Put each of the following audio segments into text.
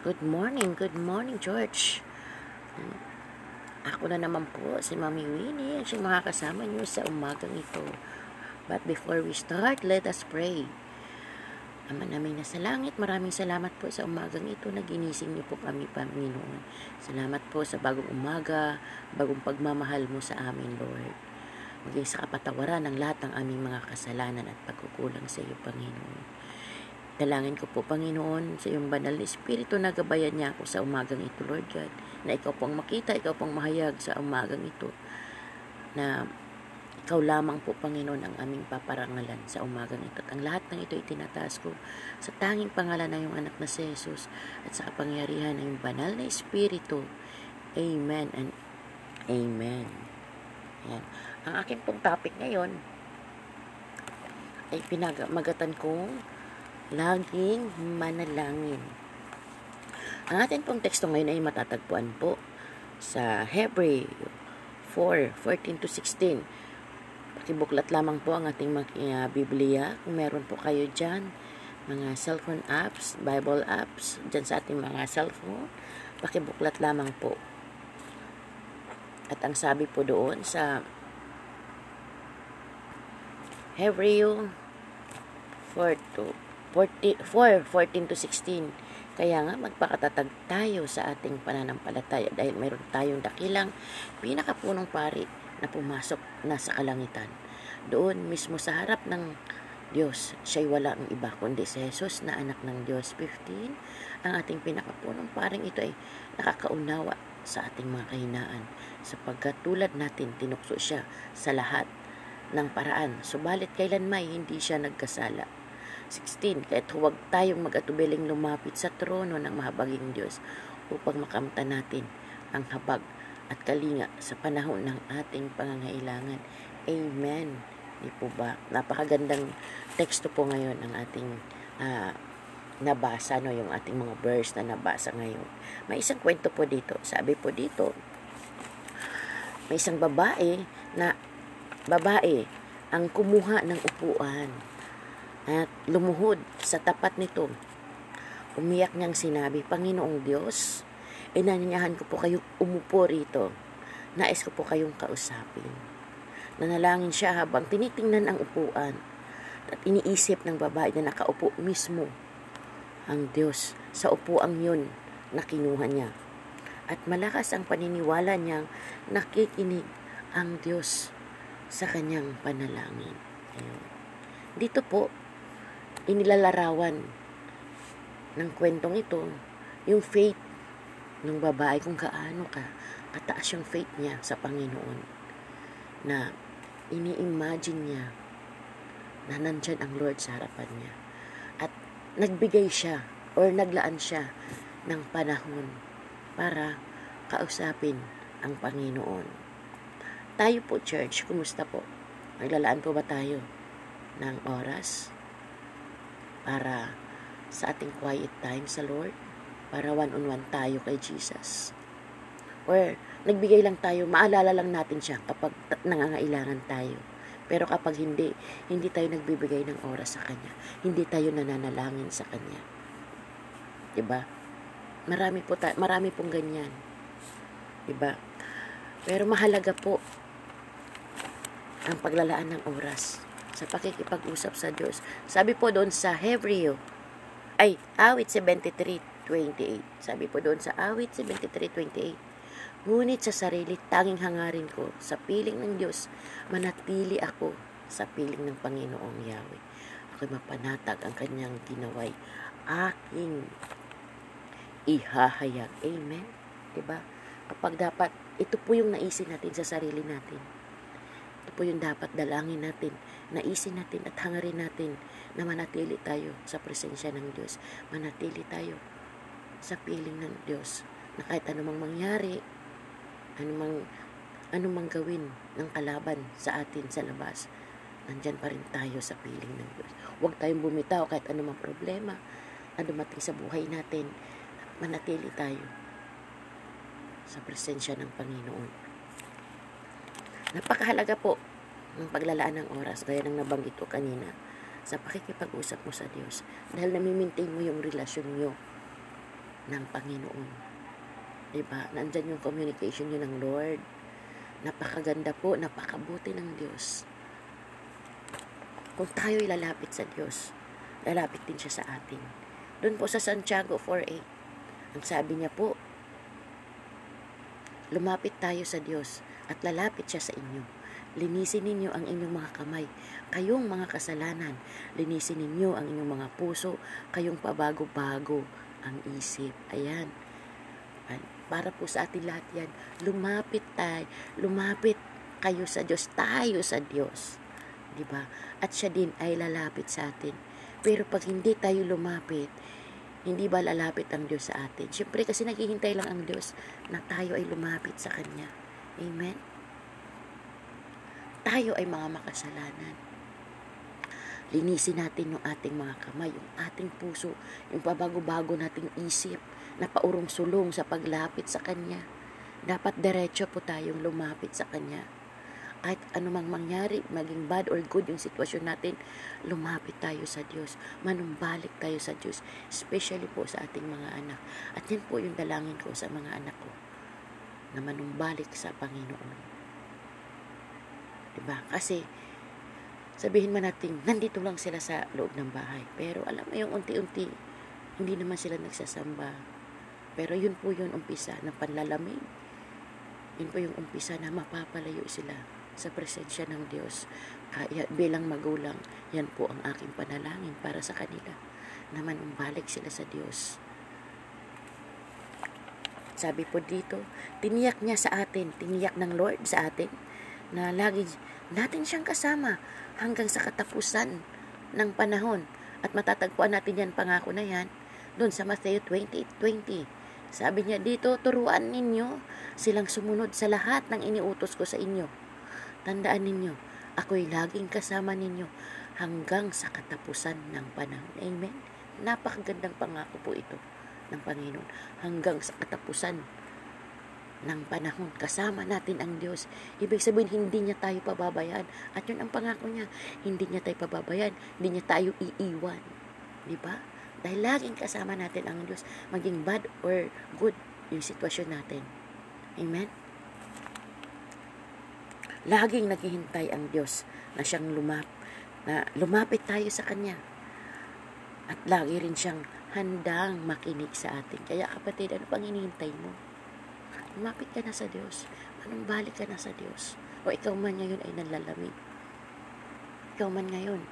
Good morning, good morning, George. Ako na naman po, si Mami Winnie, at siyang mga kasama niyo sa umagang ito. But before we start, let us pray. Ama namin na sa langit, maraming salamat po sa umagang ito na ginising niyo po kami, Panginoon. Salamat po sa bagong umaga, bagong pagmamahal mo sa amin, Lord. Maging sa kapatawaran ng lahat ng aming mga kasalanan at pagkukulang sa iyo, Panginoon. Dalangin ko po, Panginoon, sa iyong banal na Espiritu na gabayan niya ako sa umagang ito, Lord God. Na ikaw pong makita, ikaw pong mahayag sa umagang ito. Na ikaw lamang po, Panginoon, ang aming paparangalan sa umagang ito. At ang lahat ng ito itinataas ko sa tanging pangalan ng iyong anak na si Jesus at sa kapangyarihan ng iyong banal na Espiritu. Amen and Amen. Yan. Ang aking pong topic ngayon ay pinagmagatan kong laging manalangin. Ang ating pong teksto ngayon ay matatagpuan po sa Hebrew 4, 14 to 16. Pakibuklat lamang po ang ating uh, Biblia. Kung meron po kayo dyan, mga cellphone apps, Bible apps, dyan sa ating mga cellphone, pakibuklat lamang po. At ang sabi po doon sa Hebrew 4 to 40, 4, 14 to 16. Kaya nga magpakatatag tayo sa ating pananampalataya dahil mayroon tayong dakilang pinakapunong pari na pumasok na sa kalangitan. Doon mismo sa harap ng Diyos, siya'y wala ang iba kundi si Jesus na anak ng Diyos. 15, ang ating pinakapunong paring ito ay nakakaunawa sa ating mga kahinaan sapagkat tulad natin tinukso siya sa lahat ng paraan. Subalit kailanmay hindi siya nagkasala 16. Kahit huwag tayong mag-atubiling lumapit sa trono ng mahabaging Diyos upang makamta natin ang habag at kalinga sa panahon ng ating pangangailangan. Amen. Di po ba? Napakagandang teksto po ngayon ang ating uh, nabasa, no? yung ating mga verse na nabasa ngayon. May isang kwento po dito. Sabi po dito, may isang babae na babae ang kumuha ng upuan at lumuhod sa tapat nito. Umiyak niyang sinabi, Panginoong Diyos, inanyayahan ko po kayong umupo rito. Nais ko po kayong kausapin. Nanalangin siya habang tinitingnan ang upuan at iniisip ng babae na nakaupo mismo ang Diyos sa upuang yun na kinuha niya. At malakas ang paniniwala niyang nakikinig ang Diyos sa kanyang panalangin. Ayun. Dito po, inilalarawan ng kwentong ito yung faith ng babae kung kaano ka kataas yung faith niya sa Panginoon na ini-imagine niya na nandyan ang Lord sa harapan niya at nagbigay siya or naglaan siya ng panahon para kausapin ang Panginoon. Tayo po, church, kumusta po? Naglalaan po ba tayo ng oras para sa ating quiet time sa Lord, para one-on-one tayo kay Jesus. Or nagbigay lang tayo, maalala lang natin siya kapag nangangailangan tayo. Pero kapag hindi, hindi tayo nagbibigay ng oras sa Kanya. Hindi tayo nananalangin sa Kanya. Diba? Marami po ta- marami pong ganyan. Diba? Pero mahalaga po ang paglalaan ng oras sa pakikipag-usap sa Diyos. Sabi po doon sa Hebreo, ay, awit 73.28. Sabi po doon sa awit 73.28. Ngunit sa sarili, tanging hangarin ko sa piling ng Diyos, manatili ako sa piling ng Panginoong Yahweh. Ako'y mapanatag ang kanyang ginaway. Aking ihahayag. Amen? Diba? Kapag dapat, ito po yung naisin natin sa sarili natin ito po yung dapat dalangin natin, naisin natin at hangarin natin na manatili tayo sa presensya ng Diyos. Manatili tayo sa piling ng Diyos na kahit anumang mangyari, anumang, anumang gawin ng kalaban sa atin sa labas, nandyan pa rin tayo sa piling ng Diyos. Huwag tayong bumitaw kahit anumang problema na dumating sa buhay natin. Manatili tayo sa presensya ng Panginoon. Napakahalaga po ng paglalaan ng oras, gaya ng nabanggit ko kanina, sa pakikipag-usap mo sa Diyos. Dahil namimintain mo yung relasyon nyo ng Panginoon. Diba? Nandyan yung communication yun ng Lord. Napakaganda po, napakabuti ng Diyos. Kung tayo'y lalapit sa Diyos, lalapit din siya sa atin. Doon po sa Santiago 4.8, ang sabi niya po, lumapit tayo sa Diyos at lalapit siya sa inyo. Linisin ninyo ang inyong mga kamay, kayong mga kasalanan. Linisin ninyo ang inyong mga puso, kayong pabago-bago ang isip. Ayan. Para po sa atin lahat yan, lumapit tayo, lumapit kayo sa Diyos, tayo sa Diyos. Di ba? At siya din ay lalapit sa atin. Pero pag hindi tayo lumapit, hindi ba lalapit ang Diyos sa atin? Siyempre kasi naghihintay lang ang Diyos na tayo ay lumapit sa Kanya. Amen? Tayo ay mga makasalanan. Linisin natin yung ating mga kamay, yung ating puso, yung pabago-bago nating isip, na paurong-sulong sa paglapit sa Kanya. Dapat diretso po tayong lumapit sa Kanya. Kahit anumang mangyari, maging bad or good yung sitwasyon natin, lumapit tayo sa Diyos. Manumbalik tayo sa Diyos. Especially po sa ating mga anak. At yan po yung dalangin ko sa mga anak ko. Na manumbalik sa Panginoon. Diba? Kasi, sabihin man natin, nandito lang sila sa loob ng bahay. Pero alam mo yung unti-unti, hindi naman sila nagsasamba pero yun po yung umpisa ng panlalamig. Yun po yung umpisa na mapapalayo sila sa presensya ng Diyos. Kaya bilang magulang, yan po ang aking panalangin para sa kanila na manumbalik sila sa Diyos. Sabi po dito, tiniyak niya sa atin, tiniyak ng Lord sa atin na lagi natin siyang kasama hanggang sa katapusan ng panahon. At matatagpuan natin yan, pangako na yan, doon sa Matthew 28.20. 20. Sabi niya dito, turuan ninyo silang sumunod sa lahat ng iniutos ko sa inyo. Tandaan ninyo, ako'y laging kasama ninyo hanggang sa katapusan ng panahon. Amen? Napakagandang pangako po ito ng Panginoon. Hanggang sa katapusan ng panahon. Kasama natin ang Diyos. Ibig sabihin, hindi niya tayo pababayaan. At yun ang pangako niya. Hindi niya tayo pababayaan. Hindi niya tayo iiwan. Di ba? Dahil laging kasama natin ang Diyos, maging bad or good yung sitwasyon natin. Amen? Laging naghihintay ang Diyos na siyang lumap, na lumapit tayo sa Kanya. At lagi rin siyang handang makinig sa atin. Kaya kapatid, ano pang hinihintay mo? Lumapit ka na sa Diyos. Anong balik ka na sa Diyos? O ikaw man ngayon ay nanlalamig. Ikaw man ngayon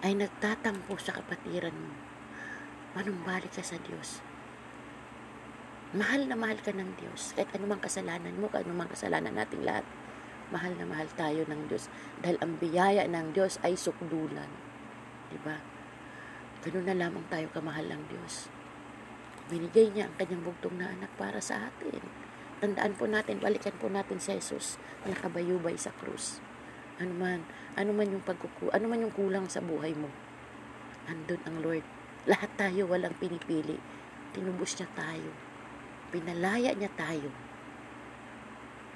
ay nagtatampo sa kapatiran mo, manumbalik ka sa Diyos. Mahal na mahal ka ng Diyos. Kahit anumang kasalanan mo, kahit anumang kasalanan nating lahat, mahal na mahal tayo ng Diyos. Dahil ang biyaya ng Diyos ay sukdulan. Diba? Ganun na lamang tayo kamahal ng Diyos. Binigay niya ang kanyang bugtong na anak para sa atin. Tandaan po natin, balikan po natin si Jesus na nakabayubay sa krus. Ano man, ano man yung pagkuku, ano man yung kulang sa buhay mo. Andun ang Lord. Lahat tayo walang pinipili. Tinubos niya tayo. Pinalaya niya tayo.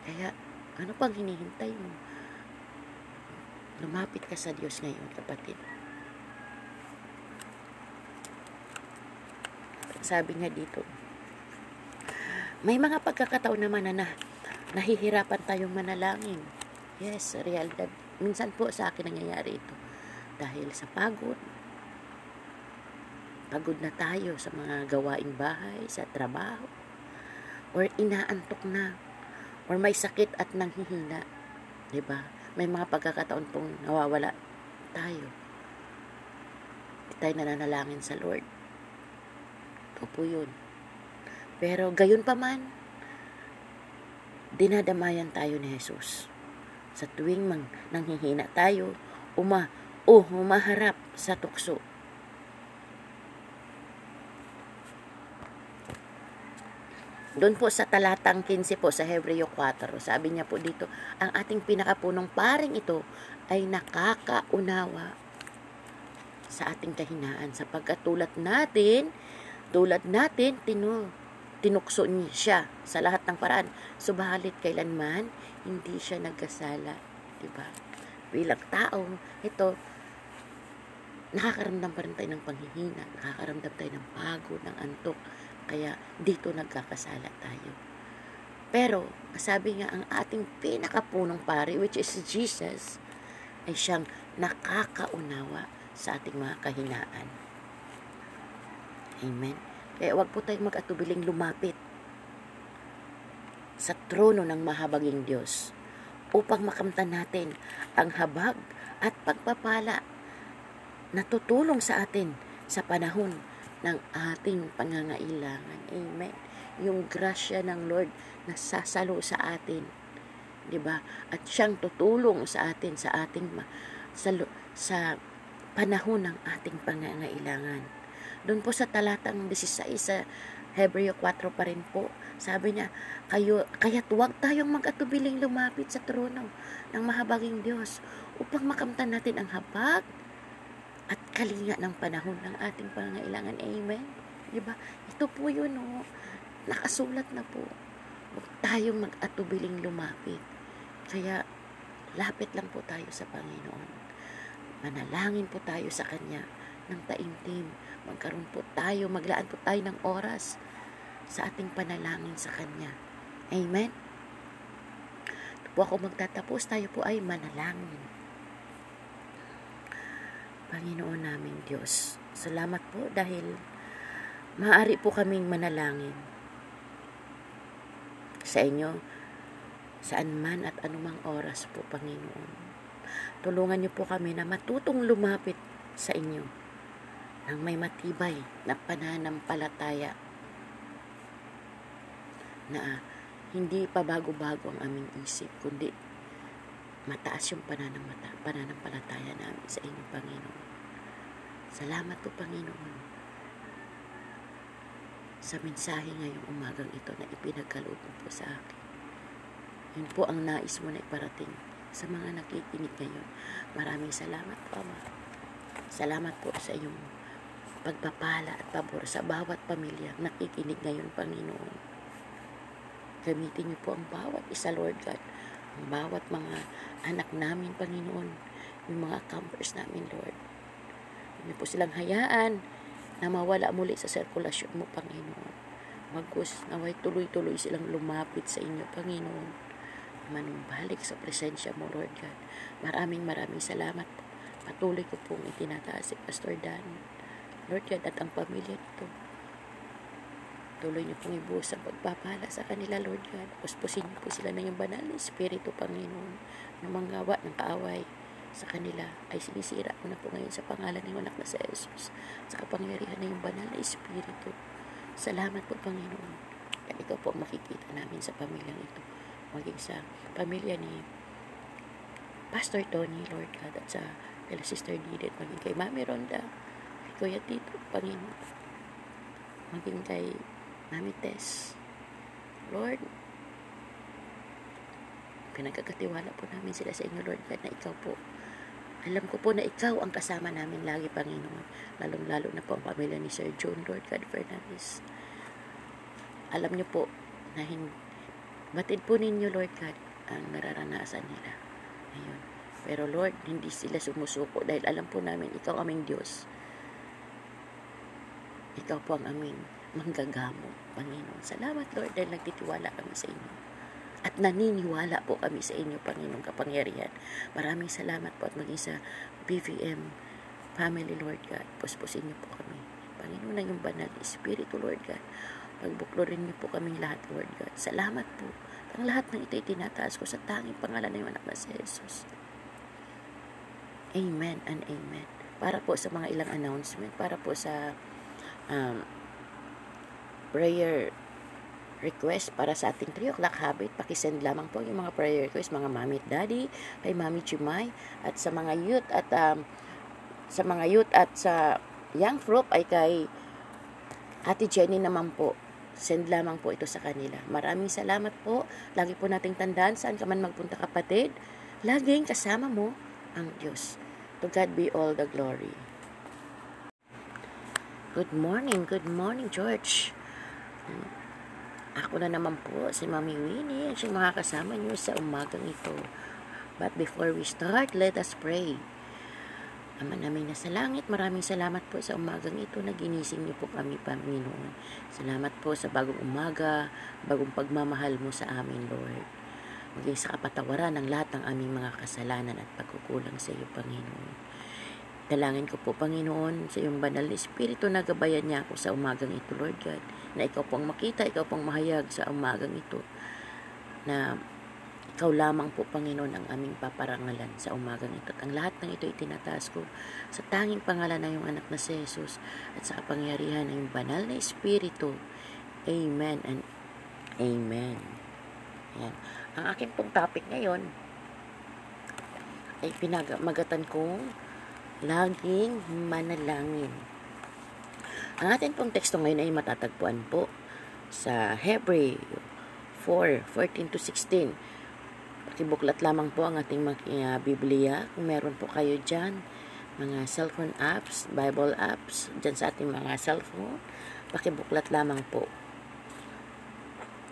Kaya, ano pang hinihintay mo? Lumapit ka sa Diyos ngayon, kapatid. Sabi niya dito, may mga pagkakataon naman na, na nahihirapan tayong manalangin Yes, realidad. Minsan po sa akin nangyayari ito. Dahil sa pagod. Pagod na tayo sa mga gawaing bahay, sa trabaho. Or inaantok na. Or may sakit at nanghihina. ba? Diba? May mga pagkakataon pong nawawala tayo. Hindi tayo nananalangin sa Lord. Ito po yun. Pero gayon pa man, dinadamayan tayo ni Jesus sa tuwing mang nanghihina tayo, uma o humaharap sa tukso. Doon po sa talatang 15 po sa Hebreo 4, sabi niya po dito, ang ating pinakapunong paring ito ay nakakaunawa sa ating kahinaan sapagkat tulad natin, tulad natin, tinu, tinukso niya siya sa lahat ng paraan. Subalit kailanman, hindi siya nagkasala. Diba? Bilang tao, ito, nakakaramdam pa rin tayo ng panghihina, nakakaramdam tayo ng pagod, ng antok, kaya dito nagkakasala tayo. Pero, sabi nga, ang ating pinakapunong pari, which is Jesus, ay siyang nakakaunawa sa ating mga kahinaan. Amen. Kaya wag po tayong mag-atubiling lumapit sa trono ng mahabaging Diyos upang makamtan natin ang habag at pagpapala na tutulong sa atin sa panahon ng ating pangangailangan. Amen. Yung grasya ng Lord na sasalo sa atin. 'Di ba? At siyang tutulong sa atin sa ating sa, sa panahon ng ating pangangailangan. Doon po sa talatang 16 sa Hebreo 4 pa rin po, sabi niya, kayo, kaya't huwag tayong mag-atubiling lumapit sa trono ng mahabaging Diyos upang makamtan natin ang habag at kalinga ng panahon ng ating pangangailangan. Amen? Diba? Ito po yun, oh. Nakasulat na po. Huwag tayong mag-atubiling lumapit. Kaya, lapit lang po tayo sa Panginoon. Manalangin po tayo sa Kanya ng taimtim. Magkaroon po tayo, maglaan po tayo ng oras sa ating panalangin sa Kanya. Amen? Ito po ako magtatapos, tayo po ay manalangin. Panginoon naming Diyos, salamat po dahil maaari po kaming manalangin sa inyo saan man at anumang oras po, Panginoon. Tulungan niyo po kami na matutong lumapit sa inyo ng may matibay na pananampalataya na hindi pa bago-bago ang aming isip, kundi mataas yung pananamata, pananampalataya namin sa inyo, Panginoon. Salamat po, Panginoon, sa mensahe ngayong umagang ito na ipinagkaloob mo po sa akin. Yun po ang nais mo na iparating sa mga nakikinig ngayon. Maraming salamat Ama. Salamat po sa iyong pagpapala at pabor sa bawat pamilya nakikinig ngayon, Panginoon. Gamitin niyo po ang bawat isa, Lord God. Ang bawat mga anak namin, Panginoon. Yung mga campers namin, Lord. Hindi po silang hayaan na mawala muli sa sirkulasyon mo, Panginoon. Magus, naway tuloy-tuloy silang lumapit sa inyo, Panginoon. Manumbalik sa presensya mo, Lord God. Maraming maraming salamat po. Patuloy ko pong itinataas si Pastor Dan. Lord at ang pamilya nito. Tuloy niyo pong ibuhos ang pagpapala sa kanila, Lord God. Puspusin niyo po sila ng iyong banal na Espiritu, Panginoon, na manggawa ng kaaway sa kanila ay sinisira ko na po ngayon sa pangalan ng anak na sa Jesus sa kapangyarihan ng banal na Espiritu. Salamat po, Panginoon. At ikaw po makikita namin sa pamilyang ito. Maging sa pamilya ni Pastor Tony, Lord God, at sa kay Sister Didit, maging kay Mami Ronda, Kuya Tito, Panginoon, maging kay Mami Tess, Lord, pinagkakatiwala po namin sila sa inyo, Lord God, na ikaw po. Alam ko po na ikaw ang kasama namin lagi, Panginoon. Lalong-lalo na po ang pamilya ni Sir John, Lord God Fernandez. Alam niyo po na hindi, batid po ninyo, Lord God, ang nararanasan nila. Ayun. Pero Lord, hindi sila sumusuko dahil alam po namin, ikaw aming Diyos. Ikaw po ang aming manggagamot, Panginoon. Salamat, Lord, dahil nagtitiwala kami sa inyo. At naniniwala po kami sa inyo, Panginoong kapangyarihan. Maraming salamat po at maging sa BVM family, Lord God. Puspusin niyo po kami. Panginoon na yung banal Espiritu, Lord God. Pagbuklorin niyo po kaming lahat, Lord God. Salamat po. Ang lahat ng ito itinataas ko sa tanging pangalan ng anak na si Jesus. Amen and amen. Para po sa mga ilang announcement, para po sa um, prayer request para sa ating 3 o'clock habit, pakisend lamang po yung mga prayer request, mga mami at daddy, kay mami Chimay, at sa mga youth at um, sa mga youth at sa young group ay kay Ate Jenny naman po. Send lamang po ito sa kanila. Maraming salamat po. Lagi po nating tandaan saan ka man magpunta kapatid. Laging kasama mo ang Diyos. To God be all the glory. Good morning, good morning, George. Ako na naman po, si Mami Winnie, at siyang mga kasama niyo sa umagang ito. But before we start, let us pray. Ama namin na sa langit, maraming salamat po sa umagang ito na ginising niyo po kami, Panginoon. Salamat po sa bagong umaga, bagong pagmamahal mo sa amin, Lord. Maging sa kapatawaran ng lahat ng aming mga kasalanan at pagkukulang sa iyo, Panginoon. Dalangin ko po, Panginoon, sa iyong banal na Espiritu na gabayan niya ako sa umagang ito, Lord God, na ikaw pong makita, ikaw pong mahayag sa umagang ito, na ikaw lamang po, Panginoon, ang aming paparangalan sa umagang ito. At ang lahat ng ito itinataas ko sa tanging pangalan ng iyong anak na si Jesus at sa kapangyarihan ng iyong banal na Espiritu. Amen and Amen. Yan. Ang aking pong topic ngayon ay pinagmagatan kong laging manalangin. Ang ating pong teksto ngayon ay matatagpuan po sa Hebrew 4, 14 to 16 Pakibuklat lamang po ang ating uh, Biblia. Kung meron po kayo dyan, mga cellphone apps, Bible apps, dyan sa ating mga cellphone, pakibuklat lamang po.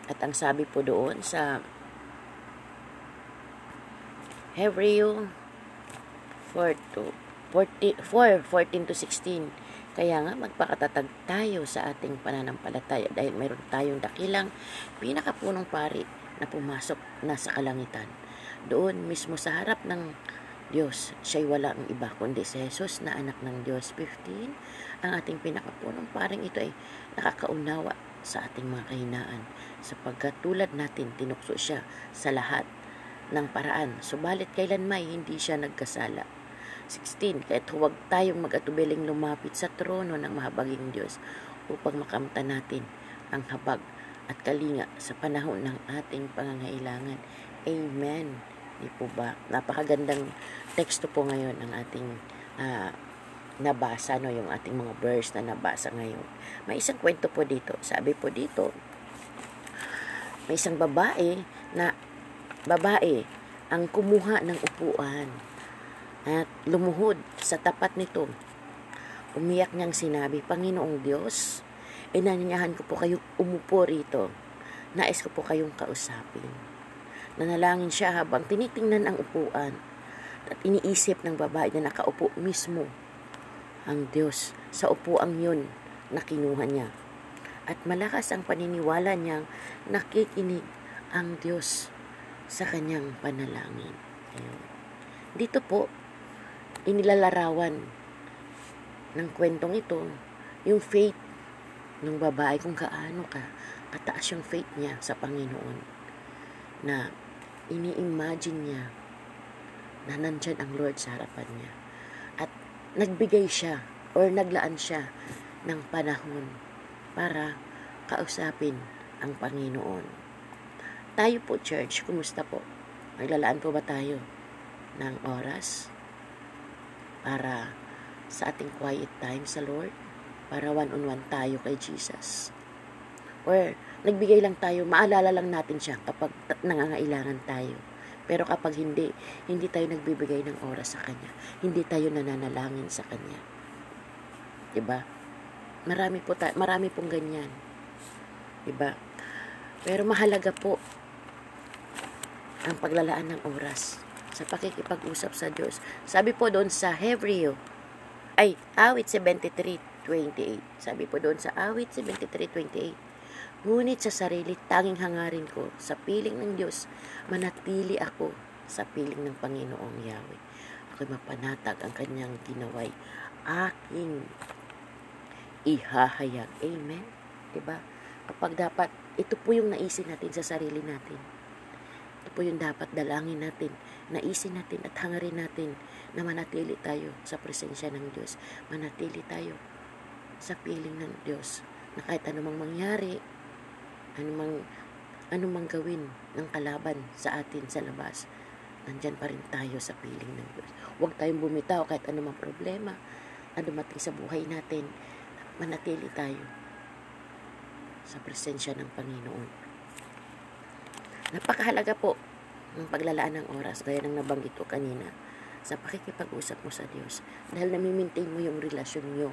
At ang sabi po doon sa Hebrew 4 to 40, 4, 14 to 16. Kaya nga magpakatatag tayo sa ating pananampalataya dahil mayroon tayong dakilang pinakapunong pari na pumasok na sa kalangitan. Doon mismo sa harap ng Diyos, siya'y wala ang iba kundi si Jesus na anak ng Diyos. 15, ang ating pinakapunong paring ito ay nakakaunawa sa ating mga kahinaan sapagkat tulad natin tinukso siya sa lahat ng paraan subalit kailan may hindi siya nagkasala 16 kahit huwag tayong mag-atubiling lumapit sa trono ng mahabaging Diyos upang makamta natin ang habag at kalinga sa panahon ng ating pangangailangan. Amen. Di po ba? Napakagandang teksto po ngayon ang ating uh, nabasa, no, yung ating mga verse na nabasa ngayon. May isang kwento po dito. Sabi po dito, may isang babae na babae ang kumuha ng upuan at lumuhod sa tapat nito. Umiyak niyang sinabi, Panginoong Diyos, inanyahan ko po kayo umupo rito. Nais ko po kayong kausapin. Nanalangin siya habang tinitingnan ang upuan at iniisip ng babae na nakaupo mismo ang Diyos sa upuang yun na kinuha niya. At malakas ang paniniwala niyang nakikinig ang Diyos sa kanyang panalangin. Ayun. Dito po, inilalarawan ng kwentong ito yung faith ng babae kung kaano ka kataas yung faith niya sa Panginoon na ini-imagine niya na nandyan ang Lord sa harapan niya at nagbigay siya or naglaan siya ng panahon para kausapin ang Panginoon. Tayo po, church, kumusta po? Naglalaan po ba tayo ng oras para sa ating quiet time sa Lord? para one-on-one tayo kay Jesus. Or nagbigay lang tayo, maalala lang natin siya kapag nangangailangan tayo. Pero kapag hindi, hindi tayo nagbibigay ng oras sa Kanya. Hindi tayo nananalangin sa Kanya. ba? Diba? Marami po ta- marami pong ganyan. 'Di ba? Pero mahalaga po ang paglalaan ng oras sa pakikipag-usap sa Diyos. Sabi po doon sa Hebreo, ay, awit 73, 28. Sabi po doon sa awit 73.28. Ngunit sa sarili, tanging hangarin ko sa piling ng Diyos, manatili ako sa piling ng Panginoong Yahweh. Ako'y mapanatag ang kanyang ginaway. Aking ihahayag. Amen? Diba? Kapag dapat, ito po yung naisin natin sa sarili natin. Ito po yung dapat dalangin natin, naisin natin at hangarin natin na manatili tayo sa presensya ng Diyos. Manatili tayo sa piling ng Diyos na kahit anumang mangyari, anumang, anumang gawin ng kalaban sa atin sa labas, nandyan pa rin tayo sa piling ng Diyos. Huwag tayong bumitaw kahit anumang problema na dumating sa buhay natin, manatili tayo sa presensya ng Panginoon. Napakahalaga po ng paglalaan ng oras, gaya ng nabanggit ko kanina, sa pakikipag-usap mo sa Diyos. Dahil nami-maintain mo yung relasyon nyo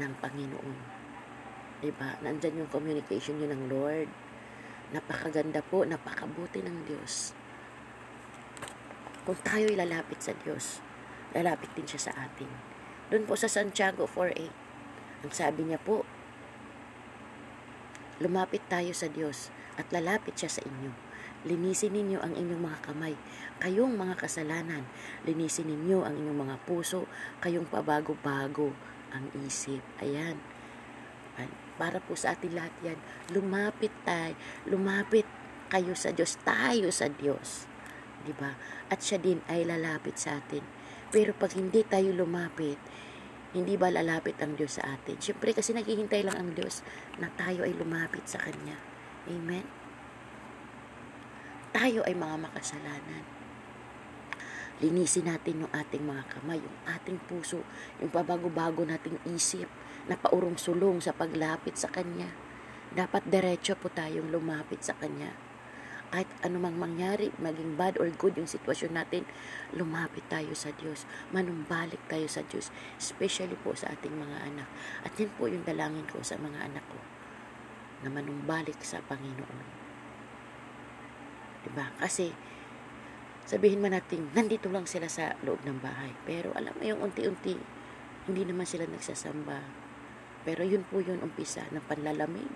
ng Panginoon. Diba? Nandyan yung communication nyo ng Lord. Napakaganda po, napakabuti ng Diyos. Kung tayo lalapit sa Diyos, lalapit din siya sa atin. Doon po sa Santiago 4.8, ang sabi niya po, lumapit tayo sa Diyos at lalapit siya sa inyo. Linisin ninyo ang inyong mga kamay, kayong mga kasalanan. Linisin ninyo ang inyong mga puso, kayong pabago-bago ang isip. Ayan. Para po sa atin lahat yan, lumapit tayo, lumapit kayo sa Diyos, tayo sa Diyos. 'Di ba? At siya din ay lalapit sa atin. Pero pag hindi tayo lumapit, hindi ba lalapit ang Diyos sa atin? Siyempre kasi naghihintay lang ang Diyos na tayo ay lumapit sa Kanya. Amen? Tayo ay mga makasalanan. Linisin natin yung ating mga kamay, yung ating puso, yung pabago-bago nating isip na paurong sulong sa paglapit sa Kanya. Dapat diretso po tayong lumapit sa Kanya kahit anumang mangyari, maging bad or good yung sitwasyon natin, lumapit tayo sa Diyos, manumbalik tayo sa Diyos, especially po sa ating mga anak. At yan po yung dalangin ko sa mga anak ko, na manumbalik sa Panginoon. Diba? Kasi, sabihin man natin, nandito lang sila sa loob ng bahay. Pero alam mo yung unti-unti, hindi naman sila nagsasamba. Pero yun po yung umpisa ng panlalamig.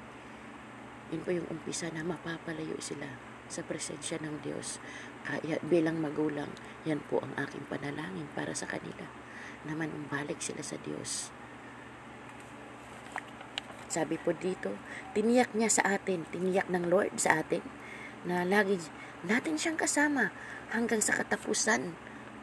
Yun po yung umpisa na mapapalayo sila sa presensya ng Diyos. Kaya bilang magulang, yan po ang aking panalangin para sa kanila na manumbalik sila sa Diyos. Sabi po dito, tiniyak niya sa atin, tiniyak ng Lord sa atin na lagi natin siyang kasama hanggang sa katapusan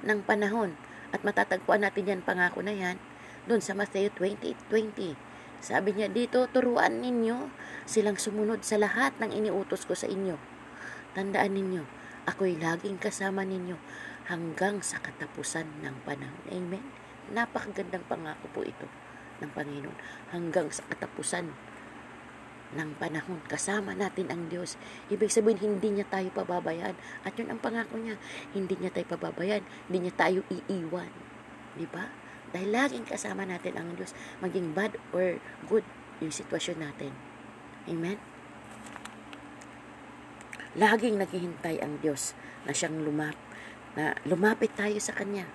ng panahon. At matatagpuan natin yan, pangako na yan, doon sa Matthew 28.20. Sabi niya dito, turuan ninyo silang sumunod sa lahat ng iniutos ko sa inyo Tandaan ninyo, ako'y laging kasama ninyo hanggang sa katapusan ng panahon. Amen? Napakagandang pangako po ito ng Panginoon. Hanggang sa katapusan ng panahon, kasama natin ang Diyos. Ibig sabihin, hindi niya tayo pababayaan. At yun ang pangako niya. Hindi niya tayo pababayaan. Hindi niya tayo iiwan. Di ba? Dahil laging kasama natin ang Diyos. Maging bad or good yung sitwasyon natin. Amen? Laging naghihintay ang Diyos na siyang lumap, na lumapit tayo sa Kanya.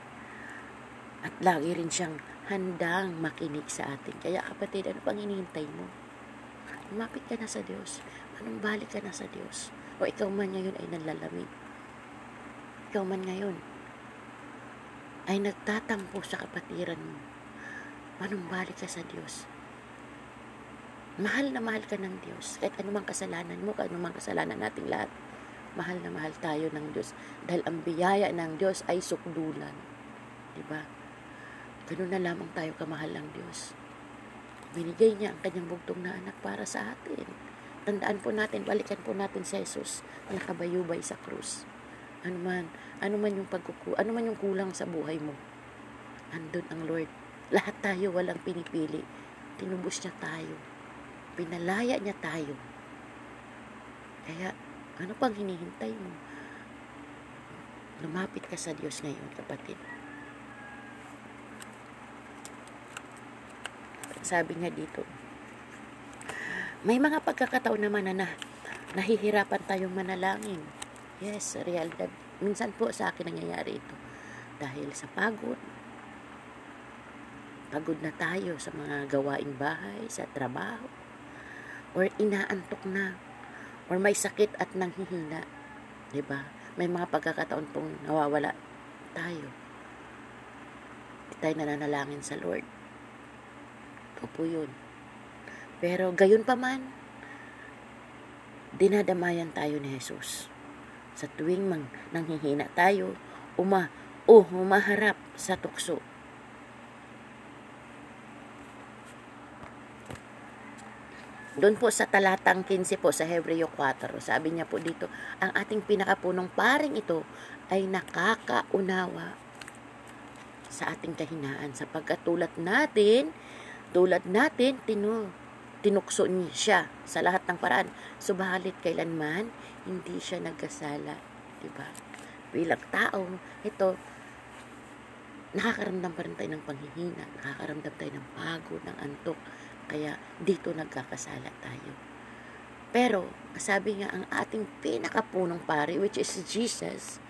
At lagi rin siyang handang makinig sa atin. Kaya kapatid, ano pang hinihintay mo? Lumapit ka na sa Diyos. Anong balik ka na sa Diyos? O ikaw man ngayon ay nanlalamig. Ikaw man ngayon ay nagtatampo sa kapatiran mo. Manumbalik ka sa Diyos mahal na mahal ka ng Diyos. Kahit anumang kasalanan mo, kahit anumang kasalanan nating lahat, mahal na mahal tayo ng Diyos. Dahil ang biyaya ng Diyos ay sukdulan. Diba? Ganun na lamang tayo kamahal ng Diyos. Binigay niya ang kanyang bugtong na anak para sa atin. Tandaan po natin, balikan po natin si Jesus na nakabayubay sa krus. Ano man, ano man yung pagkuku, ano man yung kulang sa buhay mo. Andun ang Lord. Lahat tayo walang pinipili. Tinubos niya tayo Pinalaya niya tayo. Kaya, ano pang hinihintay mo? Lumapit ka sa Diyos ngayon, kapatid. Sabi nga dito, may mga pagkakataon naman na, na nahihirapan tayong manalangin. Yes, realidad. Minsan po sa akin nangyayari ito. Dahil sa pagod, pagod na tayo sa mga gawaing bahay, sa trabaho, or inaantok na or may sakit at nanghihina. ba? May mga pagkakataon pong nawawala tayo. Hindi tayo nananalangin sa Lord. Ito po yun. Pero gayon pa man, dinadamayan tayo ni Jesus. Sa tuwing mang nanghihina tayo, uma, o humaharap sa tukso Doon po sa talatang 15 po sa Hebreo 4, sabi niya po dito, ang ating pinakapunong paring ito ay nakakaunawa sa ating kahinaan sapagkat tulad natin, tulad natin, tinu, tinukso niya siya sa lahat ng paraan. Subalit kailanman, hindi siya nagkasala. Diba? Bilang tao, ito, nakakaramdam pa rin tayo ng panghihina, nakakaramdam tayo ng pagod, ng antok, kaya dito nagkakasala tayo. Pero, sabi nga, ang ating pinakapunong pari, which is Jesus,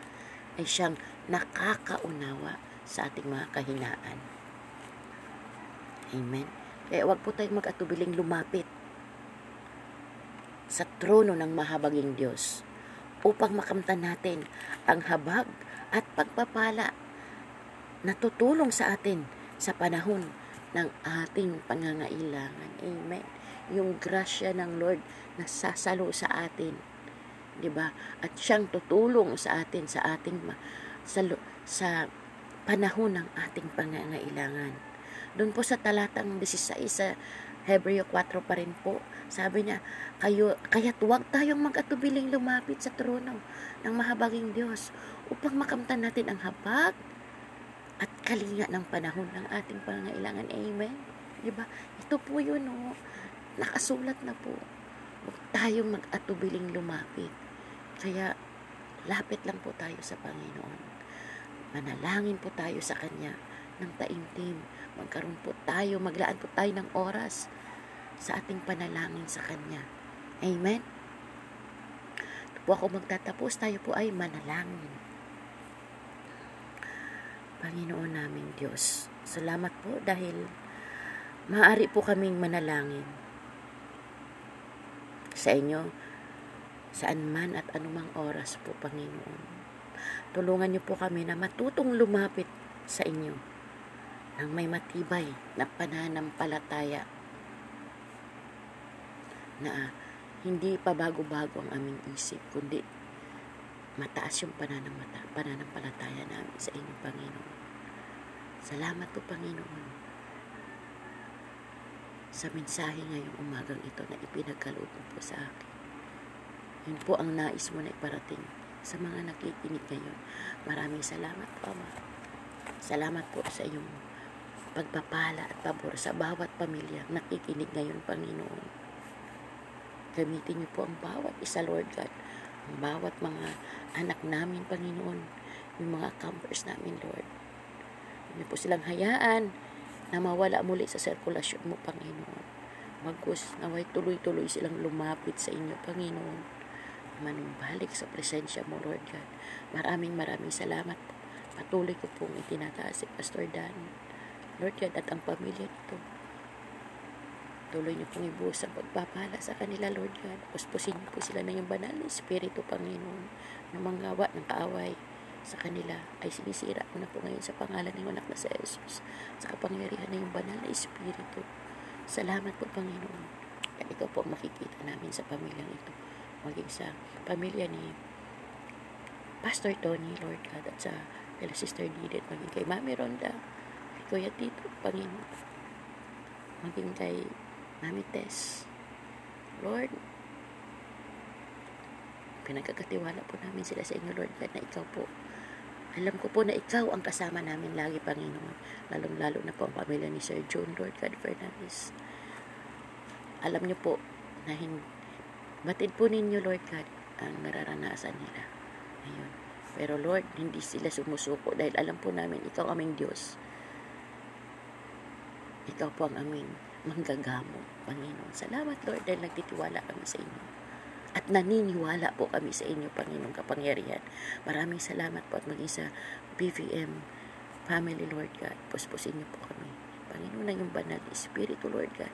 ay siyang nakakaunawa sa ating mga kahinaan. Amen. Kaya wag po tayong mag-atubiling lumapit sa trono ng mahabaging Diyos upang makamtan natin ang habag at pagpapala na tutulong sa atin sa panahon ng ating pangangailangan. Amen. Yung grasya ng Lord na sasalo sa atin. 'Di ba? At siyang tutulong sa atin sa ating sa, sa panahon ng ating pangangailangan. Doon po sa talatang 16 sa Hebreo 4 pa rin po, sabi niya, kayo, kaya't huwag tayong mag-atubiling lumapit sa trono ng mahabaging Diyos upang makamtan natin ang habag at kalinga ng panahon ng ating pangangailangan. Amen? Diba? Ito po yun, oh. Nakasulat na po. Huwag tayong mag-atubiling lumapit. Kaya, lapit lang po tayo sa Panginoon. Manalangin po tayo sa Kanya ng taimtim magkaroon po tayo, maglaan po tayo ng oras sa ating panalangin sa Kanya. Amen? Ito po ako magtatapos, tayo po ay manalangin. Panginoon naming Diyos, salamat po dahil maaari po kaming manalangin sa inyo saan man at anumang oras po, Panginoon. Tulungan niyo po kami na matutong lumapit sa inyo ng may matibay na pananampalataya na hindi pa bago-bago ang aming isip, kundi mataas yung pananamata, pananampalataya namin sa inyong Panginoon. Salamat po, Panginoon, sa mensahe ngayong umagang ito na ipinagkaloob mo po sa akin. Yun po ang nais mo na iparating sa mga nakikinig ngayon. Maraming salamat Ama. Salamat po sa iyong pagpapala at pabor sa bawat pamilya nakikinig ngayon, Panginoon. Gamitin niyo po ang bawat isa, Lord God. Ang bawat mga anak namin, Panginoon. Yung mga campers namin, Lord. Hindi po silang hayaan na mawala muli sa sirkulasyon mo, Panginoon. Magkus, naway tuloy-tuloy silang lumapit sa inyo, Panginoon. Manumbalik sa presensya mo, Lord God. Maraming maraming salamat. Patuloy ko pong itinataas si Pastor Dan. Lord God, at ang pamilya nito. Tuloy niyo pong ibuhos ang pagpapala sa kanila, Lord God. Puspusin niyo po sila ng iyong banal na Espiritu, Panginoon, na manggawa ng kaaway sa kanila ay sinisira ko na po ngayon sa pangalan ng anak na sa Jesus sa kapangyarihan ng banal na Espiritu. Salamat po, Panginoon. At ikaw po makikita namin sa pamilyang ito. Maging sa pamilya ni Pastor Tony, Lord God, at sa kay Sister Didit, maging kay Mami Ronda, Kuya Tito, Panginoon. Maging kay Mami Tess. Lord, pinagkakatiwala po namin sila sa inyo, Lord God, na ikaw po. Alam ko po na ikaw ang kasama namin lagi, Panginoon. Lalong-lalo na po ang pamilya ni Sir John, Lord God Fernandez. Alam niyo po na hindi, batid po ninyo, Lord God, ang nararanasan nila. Ayun. Pero Lord, hindi sila sumusuko dahil alam po namin, ikaw aming Diyos ikaw po ang aming manggagamo, Panginoon. Salamat, Lord, dahil nagtitiwala kami sa inyo. At naniniwala po kami sa inyo, Panginoong kapangyarihan. Maraming salamat po at maging sa BVM family, Lord God. Puspusin niyo po kami. Panginoon na yung banal Espiritu, Lord God.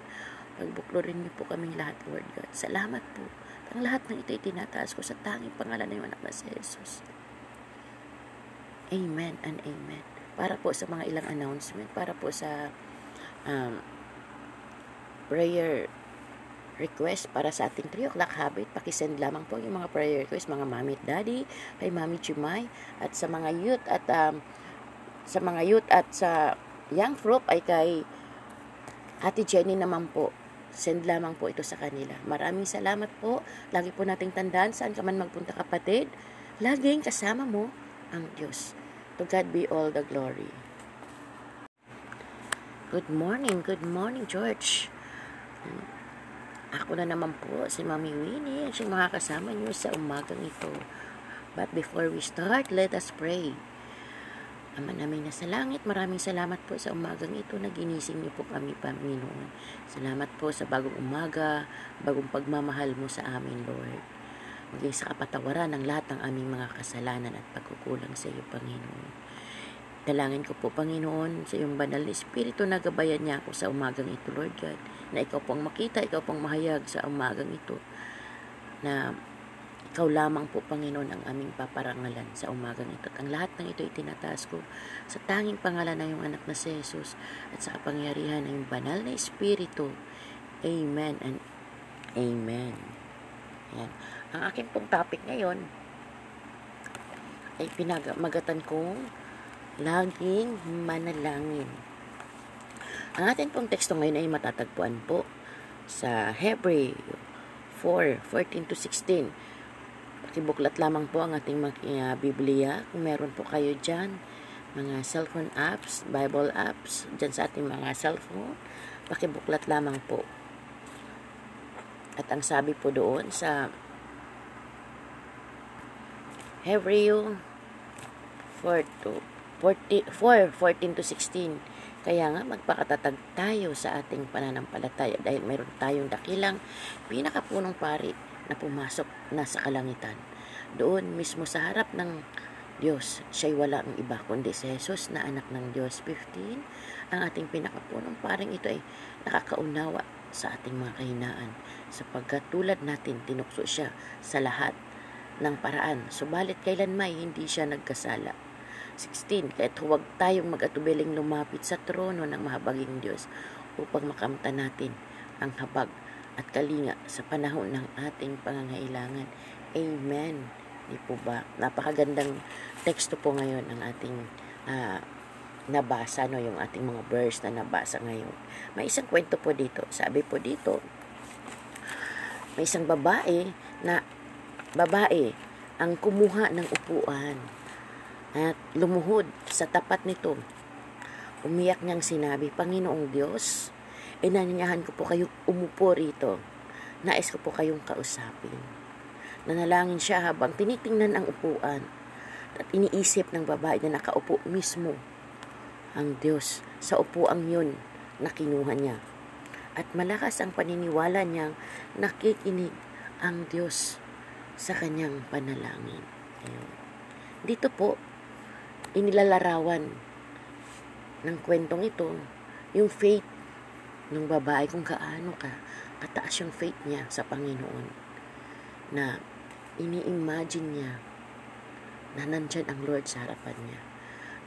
Pagbuklorin niyo po kaming lahat, Lord God. Salamat po. Ang lahat ng ito'y tinataas ko sa tanging pangalan ng anak na si Jesus. Amen and amen. Para po sa mga ilang announcement, para po sa um, prayer request para sa ating 3 o'clock habit, pakisend lamang po yung mga prayer request, mga mami at daddy, kay mami Chumay, at sa mga youth at um, sa mga youth at sa young group ay kay Ate Jenny naman po. Send lamang po ito sa kanila. Maraming salamat po. Lagi po nating tandaan saan ka man magpunta kapatid. Laging kasama mo ang Diyos. To God be all the glory. Good morning, good morning, George. Ako na naman po, si Mami Winnie, at siyang mga kasama niyo sa umagang ito. But before we start, let us pray. Ama namin na sa langit, maraming salamat po sa umagang ito na ginising niyo po kami, Panginoon. Salamat po sa bagong umaga, bagong pagmamahal mo sa amin, Lord. Maging sa kapatawaran ng lahat ng aming mga kasalanan at pagkukulang sa iyo, Panginoon. Dalangin ko po, Panginoon, sa iyong banal na Espiritu na gabayan niya ako sa umagang ito, Lord God. Na ikaw pong makita, ikaw pong mahayag sa umagang ito. Na ikaw lamang po, Panginoon, ang aming paparangalan sa umagang ito. At ang lahat ng ito itinataas ko sa tanging pangalan ng iyong anak na si Jesus at sa kapangyarihan ng iyong banal na Espiritu. Amen and Amen. Yan. Ang aking pong topic ngayon ay pinagmagatan kong laging manalangin. Ang ating pong teksto ngayon ay matatagpuan po sa Hebrew 4, 14 to 16. Pakibuklat lamang po ang ating uh, Biblia. Kung meron po kayo dyan, mga cellphone apps, Bible apps, dyan sa ating mga cellphone, pakibuklat lamang po. At ang sabi po doon sa Hebrew 4 to 40, 4, 14 to 16. Kaya nga magpakatatag tayo sa ating pananampalataya dahil mayroon tayong dakilang pinakapunong pari na pumasok na sa kalangitan. Doon mismo sa harap ng Diyos, siya'y wala ang iba kundi si Jesus na anak ng Diyos. 15, ang ating pinakapunong paring ito ay nakakaunawa sa ating mga kahinaan sapagkat tulad natin tinukso siya sa lahat ng paraan. Subalit kailan may hindi siya nagkasala 16. Kahit huwag tayong mag-atubiling lumapit sa trono ng mahabaging Diyos upang makamta natin ang habag at kalinga sa panahon ng ating pangangailangan. Amen. Di po ba? Napakagandang teksto po ngayon ang ating uh, nabasa, no? yung ating mga verse na nabasa ngayon. May isang kwento po dito. Sabi po dito, may isang babae na babae ang kumuha ng upuan lumuhod sa tapat nito. Umiyak niyang sinabi, Panginoong Diyos, inanyahan ko po kayo umupo rito. Nais ko po kayong kausapin. Nanalangin siya habang tinitingnan ang upuan at iniisip ng babae na nakaupo mismo ang Diyos sa upuang yun na kinuha niya. At malakas ang paniniwala niyang nakikinig ang Diyos sa kanyang panalangin. Ayun. Dito po, inilalarawan ng kwentong ito yung faith ng babae kung kaano ka kataas yung faith niya sa Panginoon na ini-imagine niya na nandyan ang Lord sa harapan niya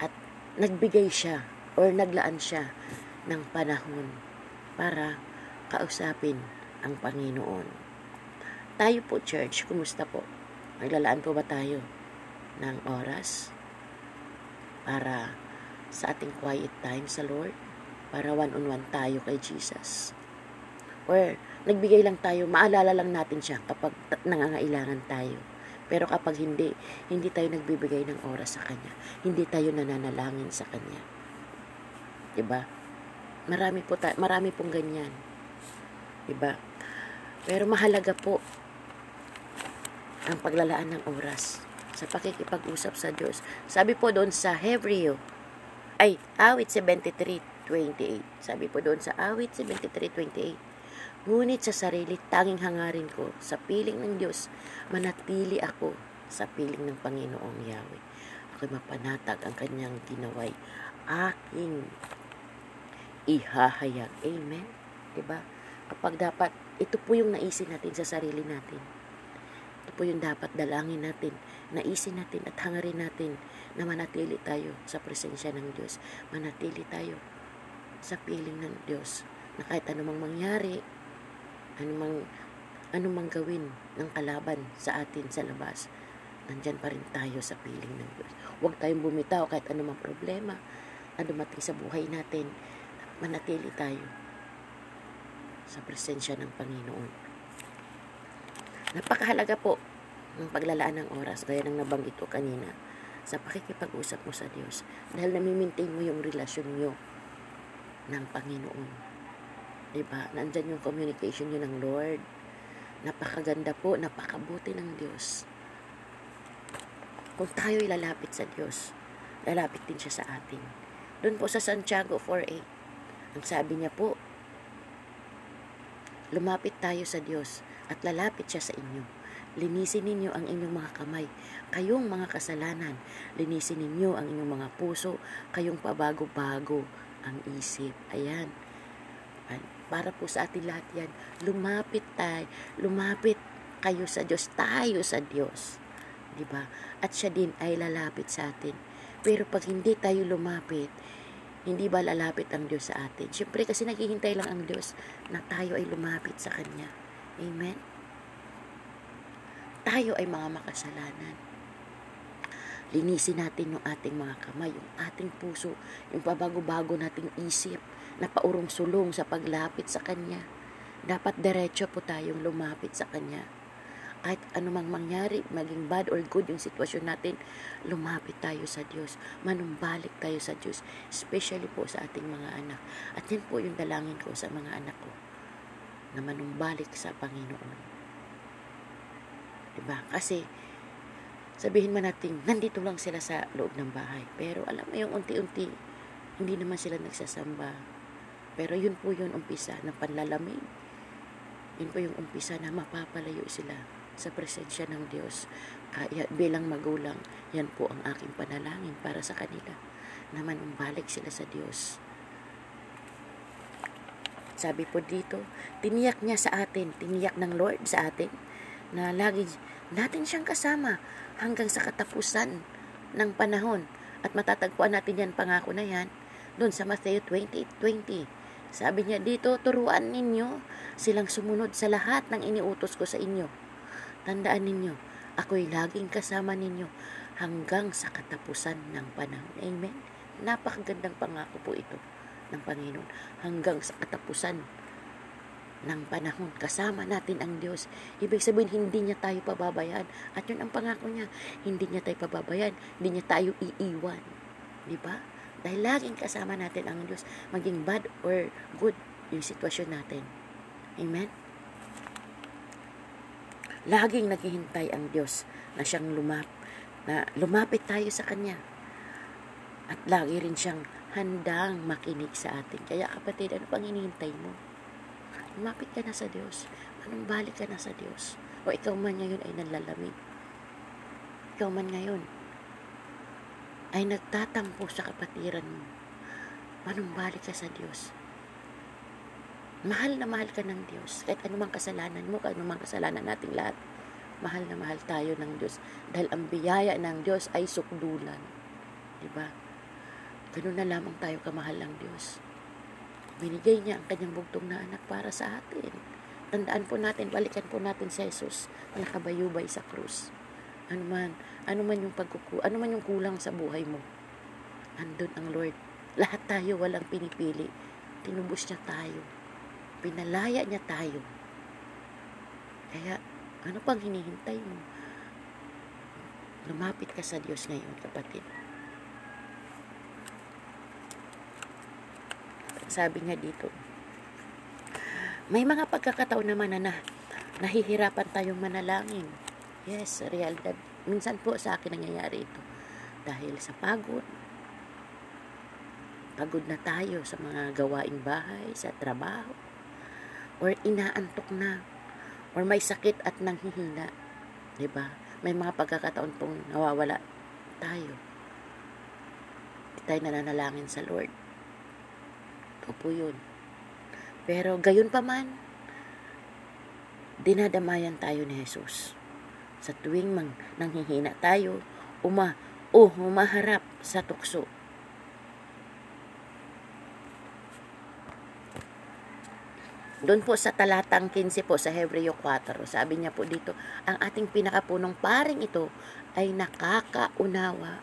at nagbigay siya or naglaan siya ng panahon para kausapin ang Panginoon. Tayo po, church, kumusta po? Naglalaan po ba tayo ng oras para sa ating quiet time sa Lord, para one-on-one tayo kay Jesus. Or nagbigay lang tayo, maalala lang natin siya kapag nangangailangan tayo. Pero kapag hindi, hindi tayo nagbibigay ng oras sa Kanya. Hindi tayo nananalangin sa Kanya. ba? Diba? Marami, po ta- marami pong ganyan. ba? Diba? Pero mahalaga po ang paglalaan ng oras sa pakikipag-usap sa Diyos. Sabi po doon sa Hebreo, ay, awit 73.28. Sabi po doon sa awit 73.28. Ngunit sa sarili, tanging hangarin ko sa piling ng Diyos, manatili ako sa piling ng Panginoong Yahweh. Ako'y mapanatag ang kanyang ginaway. Aking ihahayag. Amen? Diba? Kapag dapat, ito po yung naisin natin sa sarili natin ito po yung dapat dalangin natin, naisin natin at hangarin natin na manatili tayo sa presensya ng Diyos. Manatili tayo sa piling ng Diyos na kahit anumang mangyari, anumang, anumang gawin ng kalaban sa atin sa labas, nandyan pa rin tayo sa piling ng Diyos. Huwag tayong bumitaw kahit anumang problema na dumating sa buhay natin. Manatili tayo sa presensya ng Panginoon. Napakahalaga po ng paglalaan ng oras, gaya ng nabanggit ko kanina, sa pakikipag-usap mo sa Diyos. Dahil namimaintain mo yung relasyon nyo ng Panginoon. Diba? Nandyan yung communication nyo ng Lord. Napakaganda po, napakabuti ng Diyos. Kung tayo lalapit sa Diyos, lalapit din siya sa atin. Doon po sa Santiago 4.8, ang sabi niya po, lumapit tayo sa Diyos at lalapit siya sa inyo. linisin ninyo ang inyong mga kamay, kayong mga kasalanan, linisin ninyo ang inyong mga puso, kayong pabago-bago ang isip. Ayan. Para po sa atin lahat yan, lumapit tayo, lumapit kayo sa Diyos, tayo sa Diyos. 'Di ba? At siya din ay lalapit sa atin. Pero pag hindi tayo lumapit, hindi ba lalapit ang Diyos sa atin? Siyempre kasi naghihintay lang ang Diyos na tayo ay lumapit sa Kanya. Amen? Tayo ay mga makasalanan. Linisin natin yung ating mga kamay, yung ating puso, yung pabago-bago nating isip, na paurong-sulong sa paglapit sa Kanya. Dapat diretso po tayong lumapit sa Kanya. Kahit anumang mangyari, maging bad or good yung sitwasyon natin, lumapit tayo sa Diyos. Manumbalik tayo sa Diyos. Especially po sa ating mga anak. At yan po yung dalangin ko sa mga anak ko. Na manumbalik sa Panginoon. Diba? Kasi, sabihin man natin, nandito lang sila sa loob ng bahay. Pero alam mo yung unti-unti, hindi naman sila nagsasamba pero yun po yung umpisa ng panlalamig. Yun po yung umpisa na mapapalayo sila sa presensya ng Diyos. Kaya bilang magulang, yan po ang aking panalangin para sa kanila na manumbalik sila sa Diyos. Sabi po dito, tiniyak niya sa atin, tiniyak ng Lord sa atin, na lagi natin siyang kasama hanggang sa katapusan ng panahon. At matatagpuan natin yan, pangako na yan, doon sa Matthew 28.20. 20. Sabi niya dito, turuan ninyo silang sumunod sa lahat ng iniutos ko sa inyo. Tandaan ninyo, ako'y laging kasama ninyo hanggang sa katapusan ng panahon. Amen? Napakagandang pangako po ito ng Panginoon. Hanggang sa katapusan ng panahon. Kasama natin ang Diyos. Ibig sabihin, hindi niya tayo pababayaan. At yun ang pangako niya. Hindi niya tayo pababayaan. Hindi niya tayo iiwan. Di ba? Dahil laging kasama natin ang Diyos, maging bad or good yung sitwasyon natin. Amen? Laging naghihintay ang Diyos na siyang lumap, na lumapit tayo sa Kanya. At lagi rin siyang handang makinig sa atin. Kaya kapatid, ano pang hinihintay mo? Lumapit ka na sa Diyos. Anong balik ka na sa Diyos? O ikaw man ngayon ay nanlalamig. Ikaw man ngayon ay nagtatampo sa kapatiran mo, manumbalik ka sa Diyos. Mahal na mahal ka ng Diyos. Kahit anumang kasalanan mo, kahit anumang kasalanan nating lahat, mahal na mahal tayo ng Diyos. Dahil ang biyaya ng Diyos ay sukdulan. Diba? Ganun na lamang tayo kamahal ng Diyos. Binigay niya ang kanyang bugtong na anak para sa atin. Tandaan po natin, balikan po natin si Jesus na nakabayubay sa krus. Ano man, ano man yung pagkuku, ano man yung kulang sa buhay mo. Andun ang Lord. Lahat tayo walang pinipili. Tinubos niya tayo. Pinalaya niya tayo. Kaya, ano pang hinihintay mo? Lumapit ka sa Diyos ngayon, kapatid. Sabi nga dito, may mga pagkakataon naman na, na nahihirapan tayong manalangin Yes, realidad. Minsan po sa akin nangyayari ito. Dahil sa pagod. Pagod na tayo sa mga gawaing bahay, sa trabaho. Or inaantok na. Or may sakit at nanghihina. ba? Diba? May mga pagkakataon pong nawawala tayo. Hindi tayo nananalangin sa Lord. Ito po yun. Pero gayon pa man, dinadamayan tayo ni Jesus sa tuwing mang nanghihina tayo, uma o humaharap sa tukso. Doon po sa talatang 15 po sa Hebreo 4, sabi niya po dito, ang ating pinakapunong paring ito ay nakakaunawa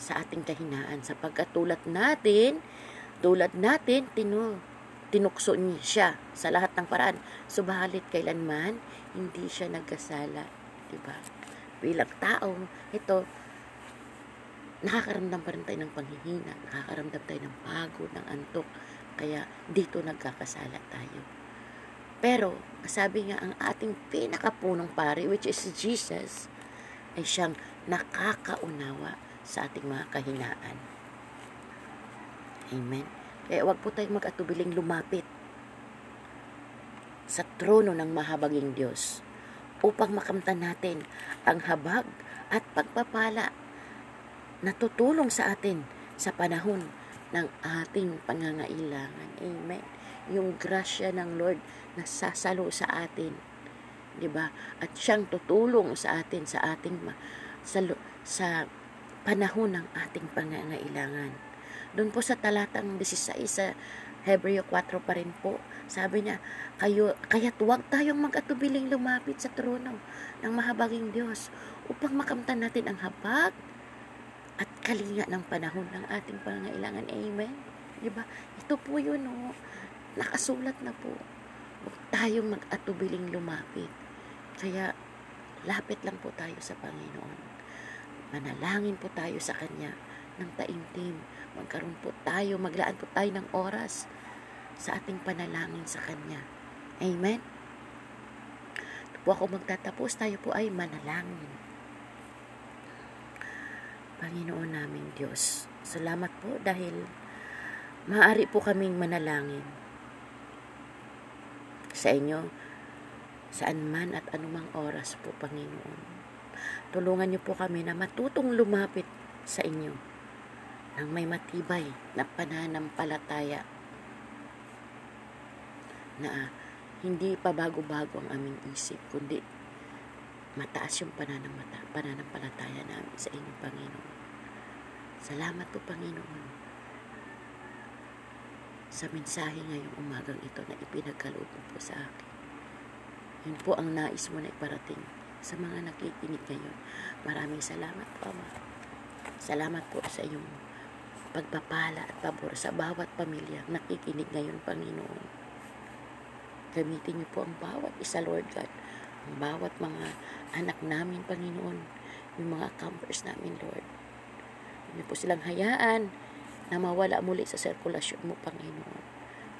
sa ating kahinaan sapagkat tulad natin, tulad natin, tinu, tinukso niya siya sa lahat ng paraan. Subalit kailanman, hindi siya nagkasala. Diba? Bilang tao, ito, nakakaramdam pa rin tayo ng panghihina, nakakaramdam tayo ng pagod, ng antok, kaya dito nagkakasala tayo. Pero, sabi nga, ang ating pinakapunong pari, which is Jesus, ay siyang nakakaunawa sa ating mga kahinaan. Amen. Kaya wag po tayong mag-atubiling lumapit sa trono ng mahabaging Diyos upang makamtan natin ang habag at pagpapala na tutulong sa atin sa panahon ng ating pangangailangan. Amen. Yung grasya ng Lord na sasalo sa atin. 'Di ba? At siyang tutulong sa atin sa ating sa, sa panahon ng ating pangangailangan. Doon po sa talatang 16 sa Hebreo 4 pa rin po, sabi niya, kayo, kaya't huwag tayong mag-atubiling lumapit sa trono ng mahabaging Diyos upang makamtan natin ang habag at kalinga ng panahon ng ating pangangailangan. Amen? Diba? Ito po yun, oh. Nakasulat na po. Huwag tayong mag-atubiling lumapit. Kaya, lapit lang po tayo sa Panginoon. Manalangin po tayo sa Kanya ng taimtim. Magkaroon po tayo, maglaan po tayo ng oras sa ating panalangin sa Kanya. Amen? Ito po ako magtatapos, tayo po ay manalangin. Panginoon naming Diyos, salamat po dahil maaari po kaming manalangin sa inyo saan man at anumang oras po, Panginoon. Tulungan niyo po kami na matutong lumapit sa inyo ng may matibay na pananampalataya na hindi pa bago-bago ang aming isip, kundi mataas yung pananamata, pananampalataya namin sa inyo, Panginoon. Salamat po, Panginoon, sa mensahe ngayong umagang ito na ipinagkaloob mo po sa akin. Yun po ang nais mo na iparating sa mga nakikinig ngayon. Maraming salamat Ama. Salamat po sa iyong pagpapala at pabor sa bawat pamilya nakikinig ngayon, Panginoon. Gamitin niyo po ang bawat isa, Lord God, ang bawat mga anak namin, Panginoon, yung mga campers namin, Lord. Hindi po silang hayaan na mawala muli sa sirkulasyon mo, Panginoon.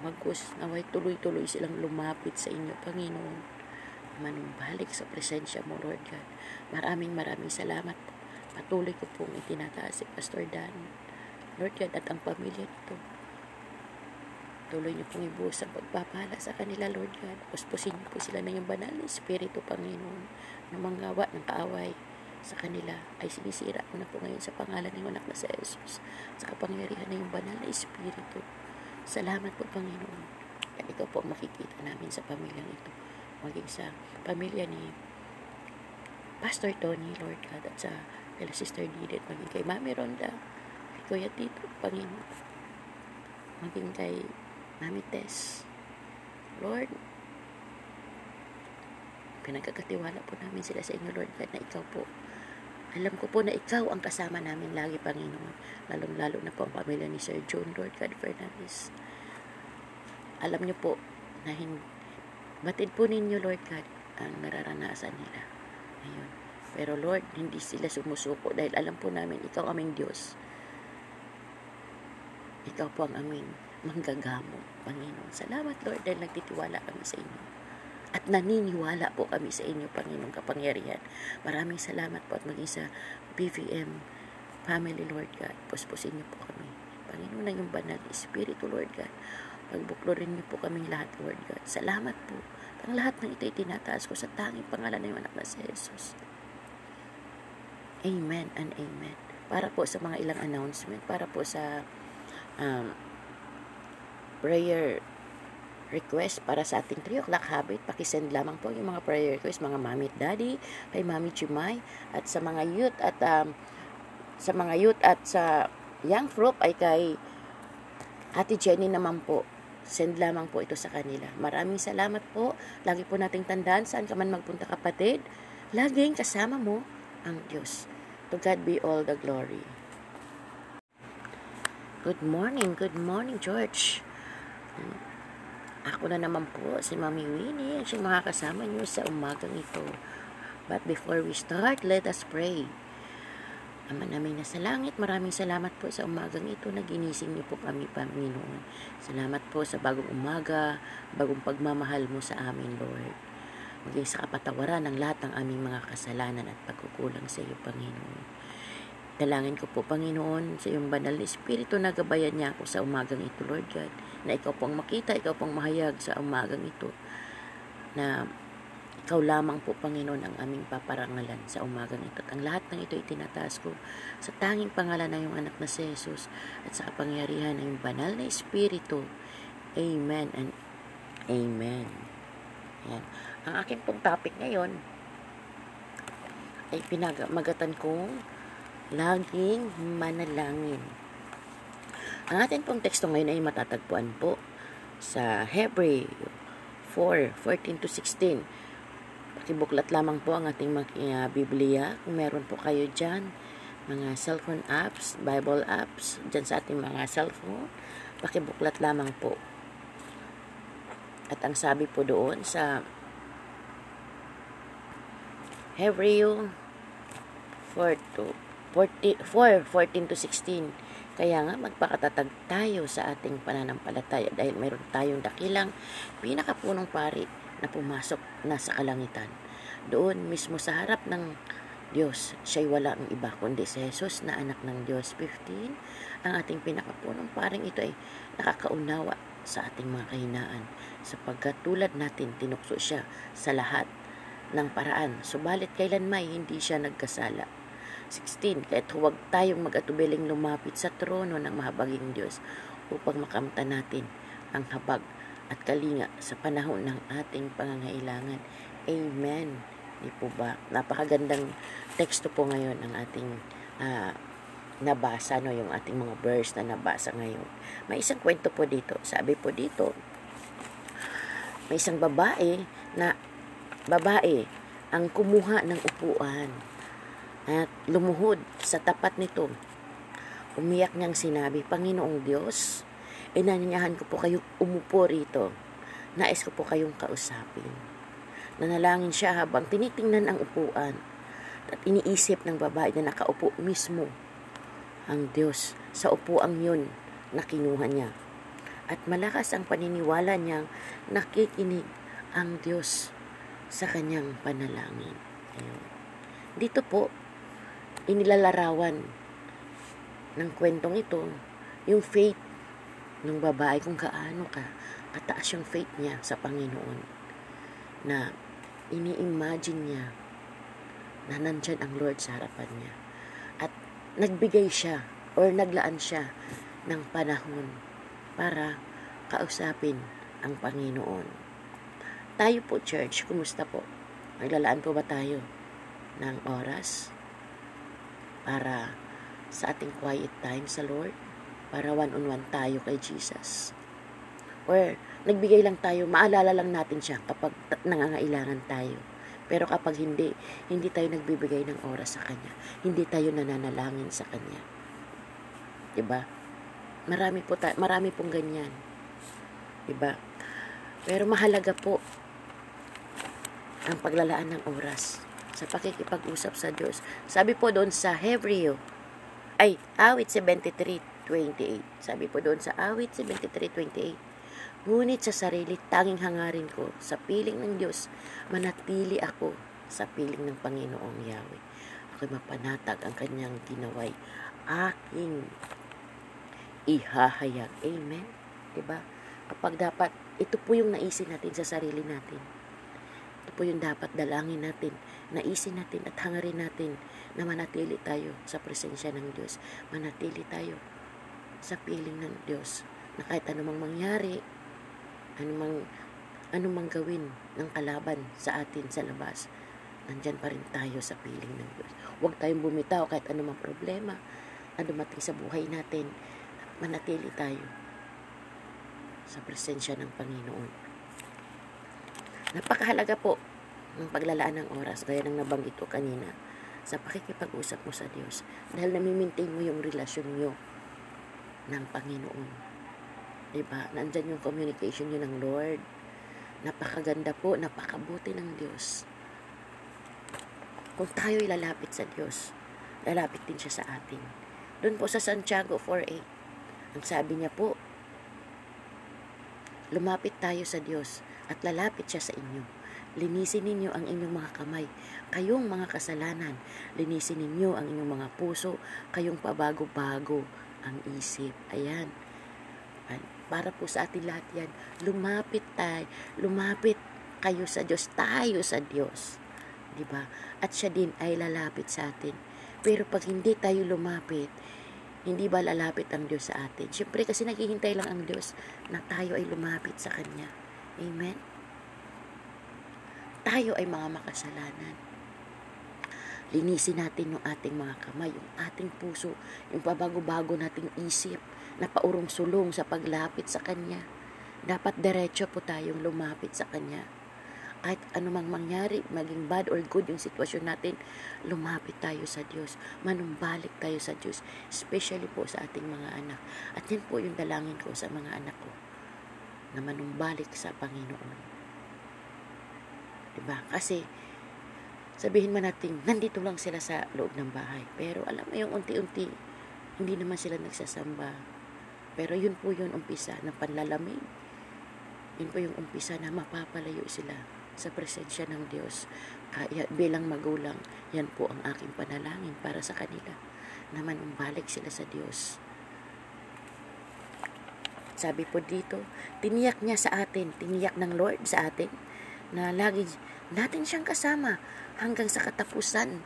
Magkus, naway tuloy-tuloy silang lumapit sa inyo, Panginoon. Manumbalik sa presensya mo, Lord God. Maraming maraming salamat. Patuloy ko pong itinataas si Pastor Dan. Lord God, at ang pamilya nito. Tuloy niyo pong ibuhos ang pagpapala sa kanila, Lord God. Puspusin niyo po sila ng iyong banal na Espiritu, Panginoon, na manggawa ng kaaway sa kanila ay sinisira ko na po ngayon sa pangalan ng anak na sa Jesus sa kapangyarihan na yung banal na Espiritu. Salamat po, Panginoon. At ikaw po makikita namin sa pamilyang ito. Maging sa pamilya ni Pastor Tony, Lord God, at sa kay Sister Didit, maging kay Mami Ronda, Kuya Tito, Panginoon. Maging kay Mami Tess. Lord, pinagkakatiwala po namin sila sa inyo, Lord God, na ikaw po. Alam ko po na ikaw ang kasama namin lagi, Panginoon. Lalong-lalo na po ang pamilya ni Sir John, Lord God Fernandez. Alam niyo po na hindi, batid po ninyo, Lord God, ang nararanasan nila. Ayun. Pero Lord, hindi sila sumusuko dahil alam po namin, ikaw aming Diyos. Ikaw po ang aming manggagamo, Panginoon. Salamat, Lord, dahil nagtitiwala kami sa inyo. At naniniwala po kami sa inyo, Panginoong kapangyarihan. Maraming salamat po at maging sa BVM family, Lord God. Puspusin niyo po kami. Panginoon na yung banal Espiritu, Lord God. Pagbuklorin niyo po kaming lahat, Lord God. Salamat po. Ang lahat ng ito itinataas ko sa tanging pangalan ng anak na si Jesus. Amen and amen. Para po sa mga ilang announcement, para po sa um, prayer request para sa ating 3 o'clock habit, pakisend lamang po yung mga prayer request, mga mami at daddy, kay mami Chimay, at sa mga youth at um, sa mga youth at sa young group ay kay Ate Jenny naman po. Send lamang po ito sa kanila. Maraming salamat po. Lagi po nating tandaan saan ka man magpunta kapatid. Laging kasama mo ang Diyos. To God be all the glory. Good morning, good morning, George. Ako na naman po, si Mami Winnie, at siyang mga kasama niyo sa umagang ito. But before we start, let us pray. Ama namin na sa langit, maraming salamat po sa umagang ito na ginising niyo po kami, Panginoon. Salamat po sa bagong umaga, bagong pagmamahal mo sa amin, Lord. Maging sa kapatawaran ng lahat ng aming mga kasalanan at pagkukulang sa iyo, Panginoon. Dalangin ko po, Panginoon, sa iyong banal na Espiritu na gabayan niya ako sa umagang ito, Lord God na ikaw pong makita, ikaw pong mahayag sa umagang ito na Ikaw lamang po, Panginoon, ang aming paparangalan sa umagang ito. At ang lahat ng ito itinataas ko sa tanging pangalan ng iyong anak na si Jesus at sa kapangyarihan ng iyong banal na Espiritu. Amen and Amen. Yan. Ang aking pong topic ngayon ay pinagmagatan kong laging manalangin. Ang ating pong teksto ngayon ay matatagpuan po sa Hebrew 4, 14 to 16. Pakibuklat lamang po ang ating uh, Biblia. Kung meron po kayo dyan, mga cellphone apps, Bible apps, dyan sa ating mga cellphone, pakibuklat lamang po. At ang sabi po doon sa Hebrew 4 to 40, 4, 14 to 16. Kaya nga magpakatatag tayo sa ating pananampalataya dahil mayroon tayong dakilang pinakapunong pari na pumasok na sa kalangitan. Doon mismo sa harap ng Diyos, siya'y wala ang iba kundi si Jesus na anak ng Diyos. 15, ang ating pinakapunong paring ito ay nakakaunawa sa ating mga kahinaan sapagkat tulad natin tinukso siya sa lahat ng paraan. Subalit kailanmay hindi siya nagkasala 16. Kahit huwag tayong mag-atubiling lumapit sa trono ng mahabaging Diyos upang makamta natin ang habag at kalinga sa panahon ng ating pangangailangan. Amen. Di po ba? Napakagandang teksto po ngayon ng ating uh, nabasa, no? yung ating mga verse na nabasa ngayon. May isang kwento po dito. Sabi po dito, may isang babae na babae ang kumuha ng upuan at lumuhod sa tapat nito. Umiyak niyang sinabi, Panginoong Diyos, inanyayahan ko po kayong umupo rito. Nais ko po kayong kausapin. Nanalangin siya habang tinitingnan ang upuan at iniisip ng babae na nakaupo mismo ang Diyos sa upuang yun na kinuha niya. At malakas ang paniniwala niyang nakikinig ang Diyos sa kanyang panalangin. Ayun. Dito po, inilalarawan ng kwentong ito yung faith ng babae kung kaano ka kataas yung faith niya sa Panginoon na ini-imagine niya na nandyan ang Lord sa harapan niya at nagbigay siya or naglaan siya ng panahon para kausapin ang Panginoon. Tayo po, church, kumusta po? Naglalaan po ba tayo ng oras para sa ating quiet time sa Lord, para one-on-one tayo kay Jesus. Or nagbigay lang tayo, maalala lang natin siya kapag nangangailangan tayo. Pero kapag hindi, hindi tayo nagbibigay ng oras sa Kanya. Hindi tayo nananalangin sa Kanya. ba? Diba? Marami po tayo, marami pong ganyan. ba? Diba? Pero mahalaga po ang paglalaan ng oras sa pakikipag-usap sa Diyos. Sabi po doon sa Hebreo, ay, awit 73.28. Sabi po doon sa awit 73.28. Ngunit sa sarili, tanging hangarin ko sa piling ng Diyos, manatili ako sa piling ng Panginoong Yahweh. Ako'y mapanatag ang kanyang ginaway. Aking ihahayag. Amen? Diba? Kapag dapat, ito po yung naisin natin sa sarili natin. Ito po yung dapat dalangin natin naisin natin at hangarin natin na manatili tayo sa presensya ng Diyos. Manatili tayo sa piling ng Diyos na kahit anumang mangyari, anumang, anumang gawin ng kalaban sa atin sa labas, nandyan pa rin tayo sa piling ng Diyos. Huwag tayong bumitaw kahit anumang problema na dumating sa buhay natin. Manatili tayo sa presensya ng Panginoon. Napakahalaga po ng paglalaan ng oras, gaya ng nabanggit ko kanina, sa pakikipag-usap mo sa Diyos. Dahil namimaintain mo yung relasyon nyo ng Panginoon. Diba? Nandyan yung communication nyo ng Lord. Napakaganda po, napakabuti ng Diyos. Kung tayo ilalapit sa Diyos, lalapit din siya sa atin. Doon po sa Santiago 4.8, ang sabi niya po, lumapit tayo sa Diyos at lalapit siya sa inyo Linisin ninyo ang inyong mga kamay, kayong mga kasalanan. Linisin ninyo ang inyong mga puso, kayong pabago-bago ang isip. Ayan. Para po sa atin lahat yan, lumapit tayo, lumapit kayo sa Diyos, tayo sa Diyos. 'Di ba? At siya din ay lalapit sa atin. Pero pag hindi tayo lumapit, hindi ba lalapit ang Diyos sa atin? Siyempre kasi naghihintay lang ang Diyos na tayo ay lumapit sa Kanya. Amen? Tayo ay mga makasalanan. Linisin natin yung ating mga kamay, yung ating puso, yung pabago-bago nating isip na paurong sulong sa paglapit sa Kanya. Dapat diretso po tayong lumapit sa Kanya. Kahit anumang mangyari, maging bad or good yung sitwasyon natin, lumapit tayo sa Diyos. Manumbalik tayo sa Diyos. Especially po sa ating mga anak. At yan po yung dalangin ko sa mga anak ko na manumbalik sa Panginoon. Diba? Kasi, sabihin man natin, nandito lang sila sa loob ng bahay. Pero alam mo yung unti-unti, hindi naman sila nagsasamba. Pero yun po yung umpisa ng panlalamig. Yun po yung umpisa na mapapalayo sila sa presensya ng Diyos. Kaya bilang magulang, yan po ang aking panalangin para sa kanila na manumbalik sila sa Diyos. Sabi po dito, tiniyak niya sa atin, tiniyak ng Lord sa atin na lagi natin siyang kasama hanggang sa katapusan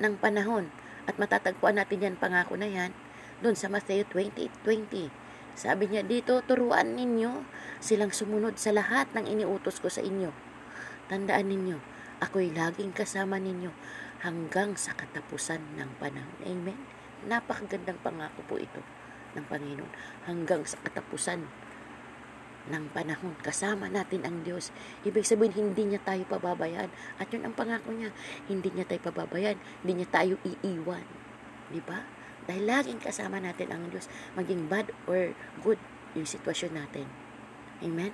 ng panahon. At matatagpuan natin yan, pangako na yan, doon sa Matthew 28.20. Sabi niya dito, turuan ninyo silang sumunod sa lahat ng iniutos ko sa inyo. Tandaan ninyo, ako'y laging kasama ninyo hanggang sa katapusan ng panahon. Amen? Napakagandang pangako po ito ng Panginoon hanggang sa katapusan ng panahon. Kasama natin ang Diyos. Ibig sabihin, hindi niya tayo pababayaan. At yun ang pangako niya. Hindi niya tayo pababayaan. Hindi niya tayo iiwan. Di ba? Dahil laging kasama natin ang Diyos. Maging bad or good yung sitwasyon natin. Amen?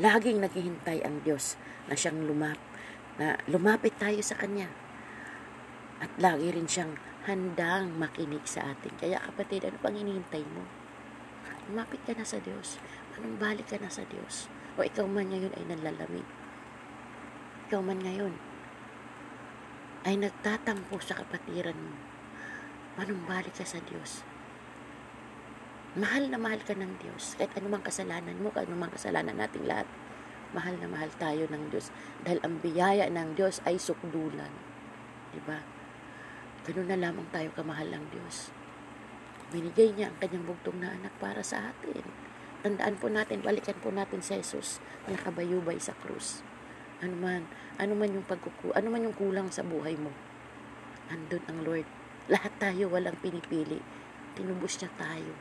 Laging naghihintay ang Diyos na siyang lumap na lumapit tayo sa Kanya. At lagi rin siyang handang makinig sa atin. Kaya kapatid, ano pang hinihintay mo? Lumapit ka na sa Diyos. Anong balik ka na sa Diyos? O ikaw man ngayon ay nanlalamig. Ikaw man ngayon ay nagtatampo sa kapatiran mo. Anong balik ka sa Diyos? Mahal na mahal ka ng Diyos. Kahit anumang kasalanan mo, kahit anumang kasalanan nating lahat, mahal na mahal tayo ng Diyos. Dahil ang biyaya ng Diyos ay sukdulan. Diba? Ganun na lamang tayo kamahal ng Diyos. Binigay niya ang kanyang bugtong na anak para sa atin. Tandaan po natin, balikan po natin si Jesus na nakabayubay sa krus. Ano man, ano man yung pagkuku, ano man yung kulang sa buhay mo. Andun ang Lord. Lahat tayo walang pinipili. Tinubos niya tayo.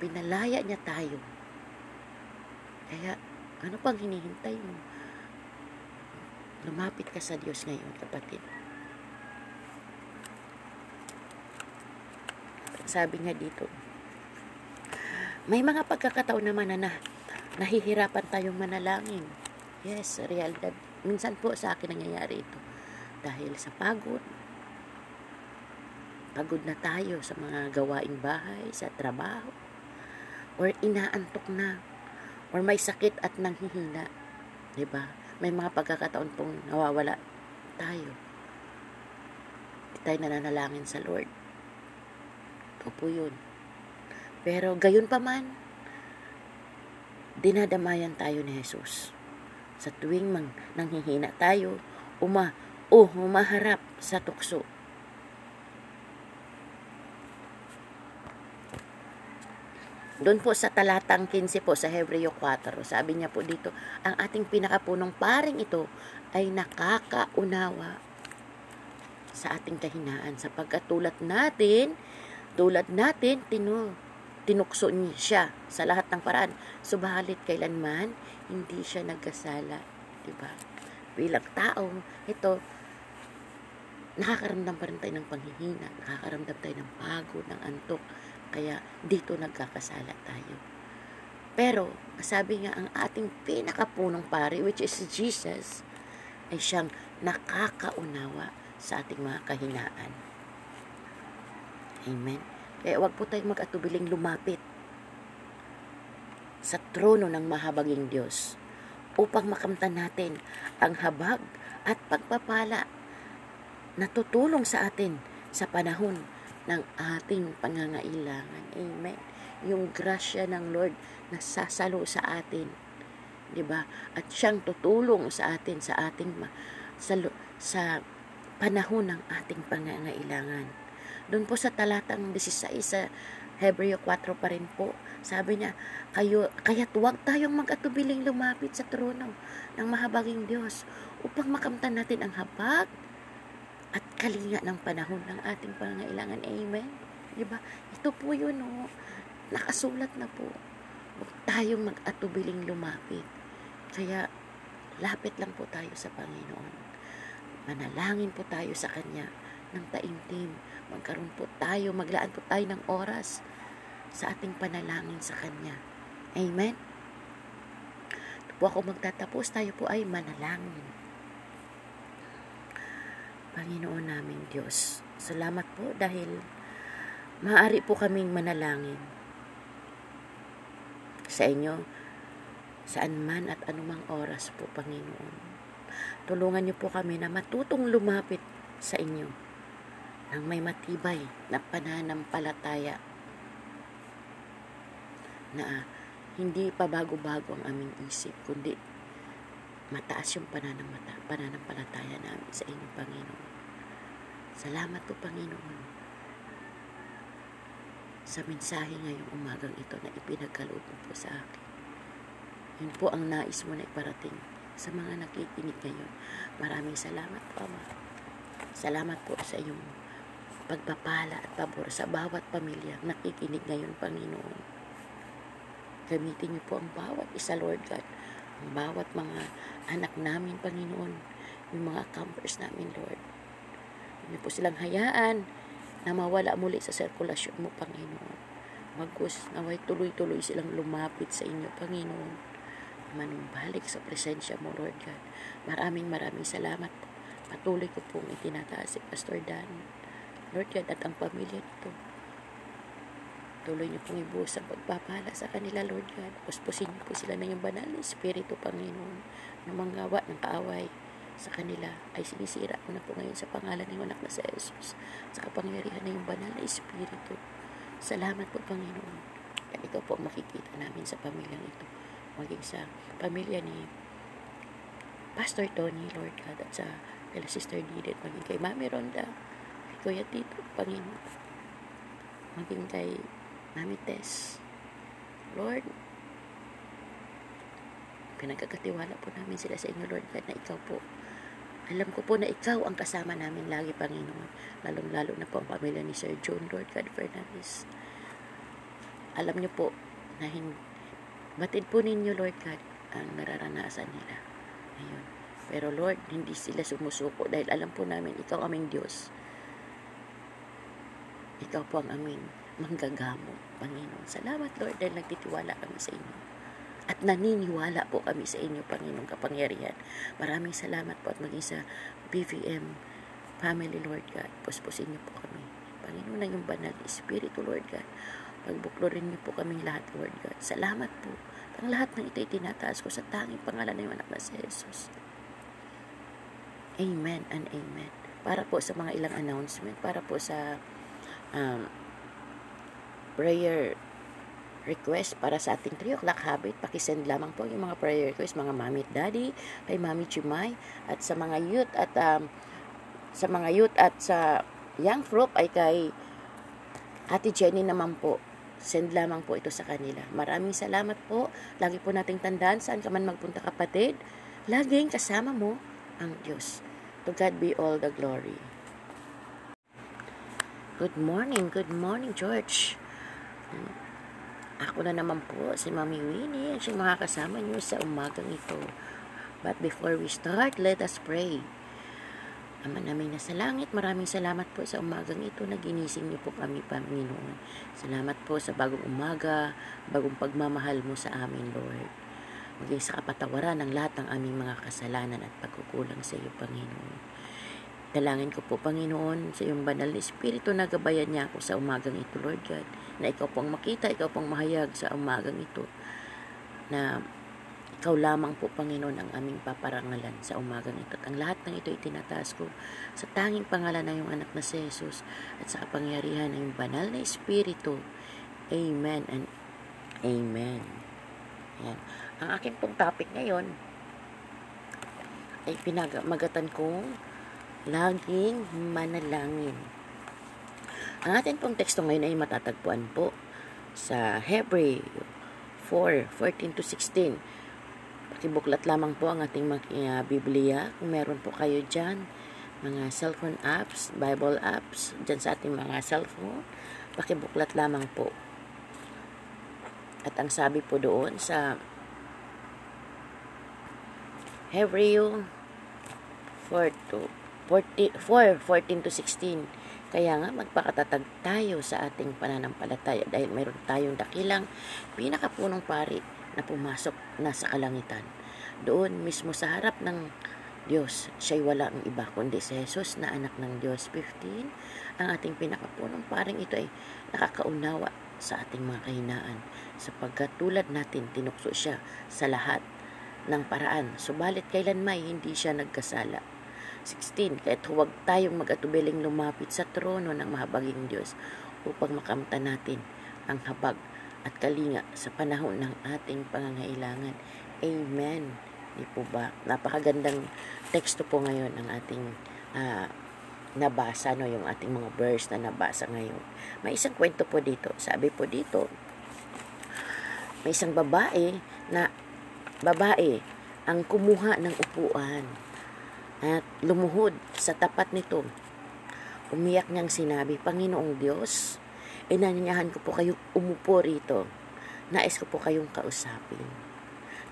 Pinalaya niya tayo. Kaya, ano pang hinihintay mo? Lumapit ka sa Diyos ngayon, kapatid. Sabi niya dito, may mga pagkakataon naman na, na nahihirapan tayong manalangin. Yes, realidad. Minsan po sa akin nangyayari ito. Dahil sa pagod, pagod na tayo sa mga gawaing bahay, sa trabaho, or inaantok na, or may sakit at nanghihina. ba? Diba? May mga pagkakataon pong nawawala tayo. Hindi tayo nananalangin sa Lord. Ito po yun. Pero gayon pa man, dinadamayan tayo ni Jesus. Sa tuwing mang nanghihina tayo, uma, o oh, humaharap sa tukso. Doon po sa talatang 15 po sa Hebreo 4, sabi niya po dito, ang ating pinakapunong paring ito ay nakakaunawa sa ating kahinaan sapagkat tulad natin tulad natin, tinu, tinukso niya siya sa lahat ng paraan. Subalit kailanman, hindi siya nagkasala. Diba? Bilang tao, ito, nakakaramdam pa rin tayo ng panghihina, nakakaramdam tayo ng pagod, ng antok, kaya dito nagkakasala tayo. Pero, sabi nga, ang ating pinakapunong pari, which is Jesus, ay siyang nakakaunawa sa ating mga kahinaan. Amen. Kaya wag po tayong mag-atubiling lumapit sa trono ng mahabaging Diyos upang makamtan natin ang habag at pagpapala na tutulong sa atin sa panahon ng ating pangangailangan. Amen. Yung grasya ng Lord na sasalo sa atin. 'di ba? At siyang tutulong sa atin sa ating sa sa panahon ng ating pangangailangan. Doon po sa talatang 16 sa Hebreo 4 pa rin po, sabi niya, kayo, kaya't huwag tayong mag-atubiling lumapit sa trono ng mahabaging Diyos upang makamtan natin ang habag at kalinga ng panahon ng ating pangangailangan. Amen? Diba? Ito po yun, oh. Nakasulat na po. Huwag tayong mag-atubiling lumapit. Kaya, lapit lang po tayo sa Panginoon. Manalangin po tayo sa Kanya ng taimtim. Magkaroon po tayo, maglaan po tayo ng oras sa ating panalangin sa Kanya. Amen? Ito po ako magtatapos, tayo po ay manalangin. Panginoon naming Diyos, salamat po dahil maaari po kaming manalangin sa inyo saan man at anumang oras po, Panginoon. Tulungan niyo po kami na matutong lumapit sa inyo ng may matibay na pananampalataya na hindi pa bago-bago ang aming isip, kundi mataas yung pananamata, pananampalataya namin sa inyo, Panginoon. Salamat po, Panginoon, sa mensahe ngayong umagang ito na ipinagkaloob mo po sa akin. Yun po ang nais mo na iparating sa mga nakikinig ngayon. Maraming salamat Ama. Salamat po sa iyong pagpapala at pabor sa bawat pamilya nakikinig ngayon, Panginoon. Gamitin niyo po ang bawat isa, Lord God. Ang bawat mga anak namin, Panginoon. Yung mga campers namin, Lord. Hindi po silang hayaan na mawala muli sa sirkulasyon mo, Panginoon. Magus, naway tuloy-tuloy silang lumapit sa inyo, Panginoon. Manumbalik sa presensya mo, Lord God. Maraming maraming salamat po. Patuloy ko pong itinataas si Pastor Dan. Lord God, at ang pamilya nito. Tuloy niyo pong ibuhos ang pagpapala sa kanila, Lord God. Puspusin niyo po sila ng iyong banal na Espiritu, Panginoon, na manggawa ng kaaway sa kanila ay sinisira ko na po ngayon sa pangalan ng anak na sa Jesus sa kapangyarihan na yung banal na Espiritu. Salamat po, Panginoon. At ikaw po makikita namin sa pamilyang ito. Maging sa pamilya ni Pastor Tony, Lord God, at sa kay Sister Didit, maging kay Mami Ronda, Kuya Tito, Panginoon. Maging kay Mami Tess. Lord, pinagkakatiwala po namin sila sa inyo, Lord God, na ikaw po alam ko po na ikaw ang kasama namin lagi, Panginoon. Lalong-lalo na po ang pamilya ni Sir John Lord God Fernandez. Alam niyo po na hindi, batid po ninyo, Lord God, ang nararanasan nila. Ayun. Pero Lord, hindi sila sumusuko dahil alam po namin, ikaw aming Diyos. Ikaw po ang aming manggagamo, Panginoon. Salamat, Lord, dahil nagtitiwala kami sa inyo at naniniwala po kami sa inyo, Panginoong kapangyarihan. Maraming salamat po at maging sa BVM Family, Lord God. Puspusin niyo po kami. Panginoon na yung banal Espiritu, Lord God. Pagbuklorin niyo po kaming lahat, Lord God. Salamat po. Ang lahat ng ito itinataas ko sa tanging pangalan ng anak na si Jesus. Amen and amen. Para po sa mga ilang announcement, para po sa um, prayer request para sa ating 3 o'clock habit, pakisend lamang po yung mga prayer request, mga mami at daddy, kay mami Chumay, at sa mga youth at um, sa mga youth at sa young group ay kay Ate Jenny naman po. Send lamang po ito sa kanila. Maraming salamat po. Lagi po nating tandaan saan ka man magpunta kapatid. Laging kasama mo ang Diyos. To God be all the glory. Good morning, good morning, George. Ako na naman po, si Mami Winnie, at yung mga kasama niyo sa umagang ito. But before we start, let us pray. Ama namin na sa langit, maraming salamat po sa umagang ito na ginising niyo po kami, Panginoon. Salamat po sa bagong umaga, bagong pagmamahal mo sa amin, Lord. Maging sa kapatawaran ng lahat ng aming mga kasalanan at pagkukulang sa iyo, Panginoon. Dalangin ko po, Panginoon, sa iyong banal na Espiritu na gabayan niya ako sa umagang ito, Lord God, na ikaw pong makita, ikaw pong mahayag sa umagang ito, na ikaw lamang po, Panginoon, ang aming paparangalan sa umagang ito. At ang lahat ng ito itinataas ko sa tanging pangalan ng iyong anak na si Jesus at sa kapangyarihan ng iyong banal na Espiritu. Amen and Amen. Yan. Ang akin pong topic ngayon ay pinagmagatan kong laging manalangin. Ang atin pong teksto ngayon ay matatagpuan po sa Hebrew 4, 14 to 16. Pakibuklat lamang po ang ating uh, Biblia. Kung meron po kayo dyan, mga cellphone apps, Bible apps, dyan sa ating mga cellphone, pakibuklat lamang po. At ang sabi po doon sa Hebrew 4 to 40, 4, 14 to 16. Kaya nga magpakatatag tayo sa ating pananampalataya dahil mayroon tayong dakilang pinakapunong pari na pumasok na sa kalangitan. Doon mismo sa harap ng Diyos, siya'y wala ang iba kundi si Jesus na anak ng Diyos. 15, ang ating pinakapunong paring ito ay nakakaunawa sa ating mga kahinaan sapagkat tulad natin tinukso siya sa lahat ng paraan. Subalit kailan may hindi siya nagkasala. 16. Kahit huwag tayong mag-atubiling lumapit sa trono ng mahabaging Diyos upang makamta natin ang habag at kalinga sa panahon ng ating pangangailangan. Amen. Di po ba? Napakagandang teksto po ngayon ang ating uh, nabasa, no? yung ating mga verse na nabasa ngayon. May isang kwento po dito. Sabi po dito, may isang babae na babae ang kumuha ng upuan at lumuhod sa tapat nito. Umiyak niyang sinabi, Panginoong Diyos, inanyahan ko po kayo umupo rito. Nais ko po kayong kausapin.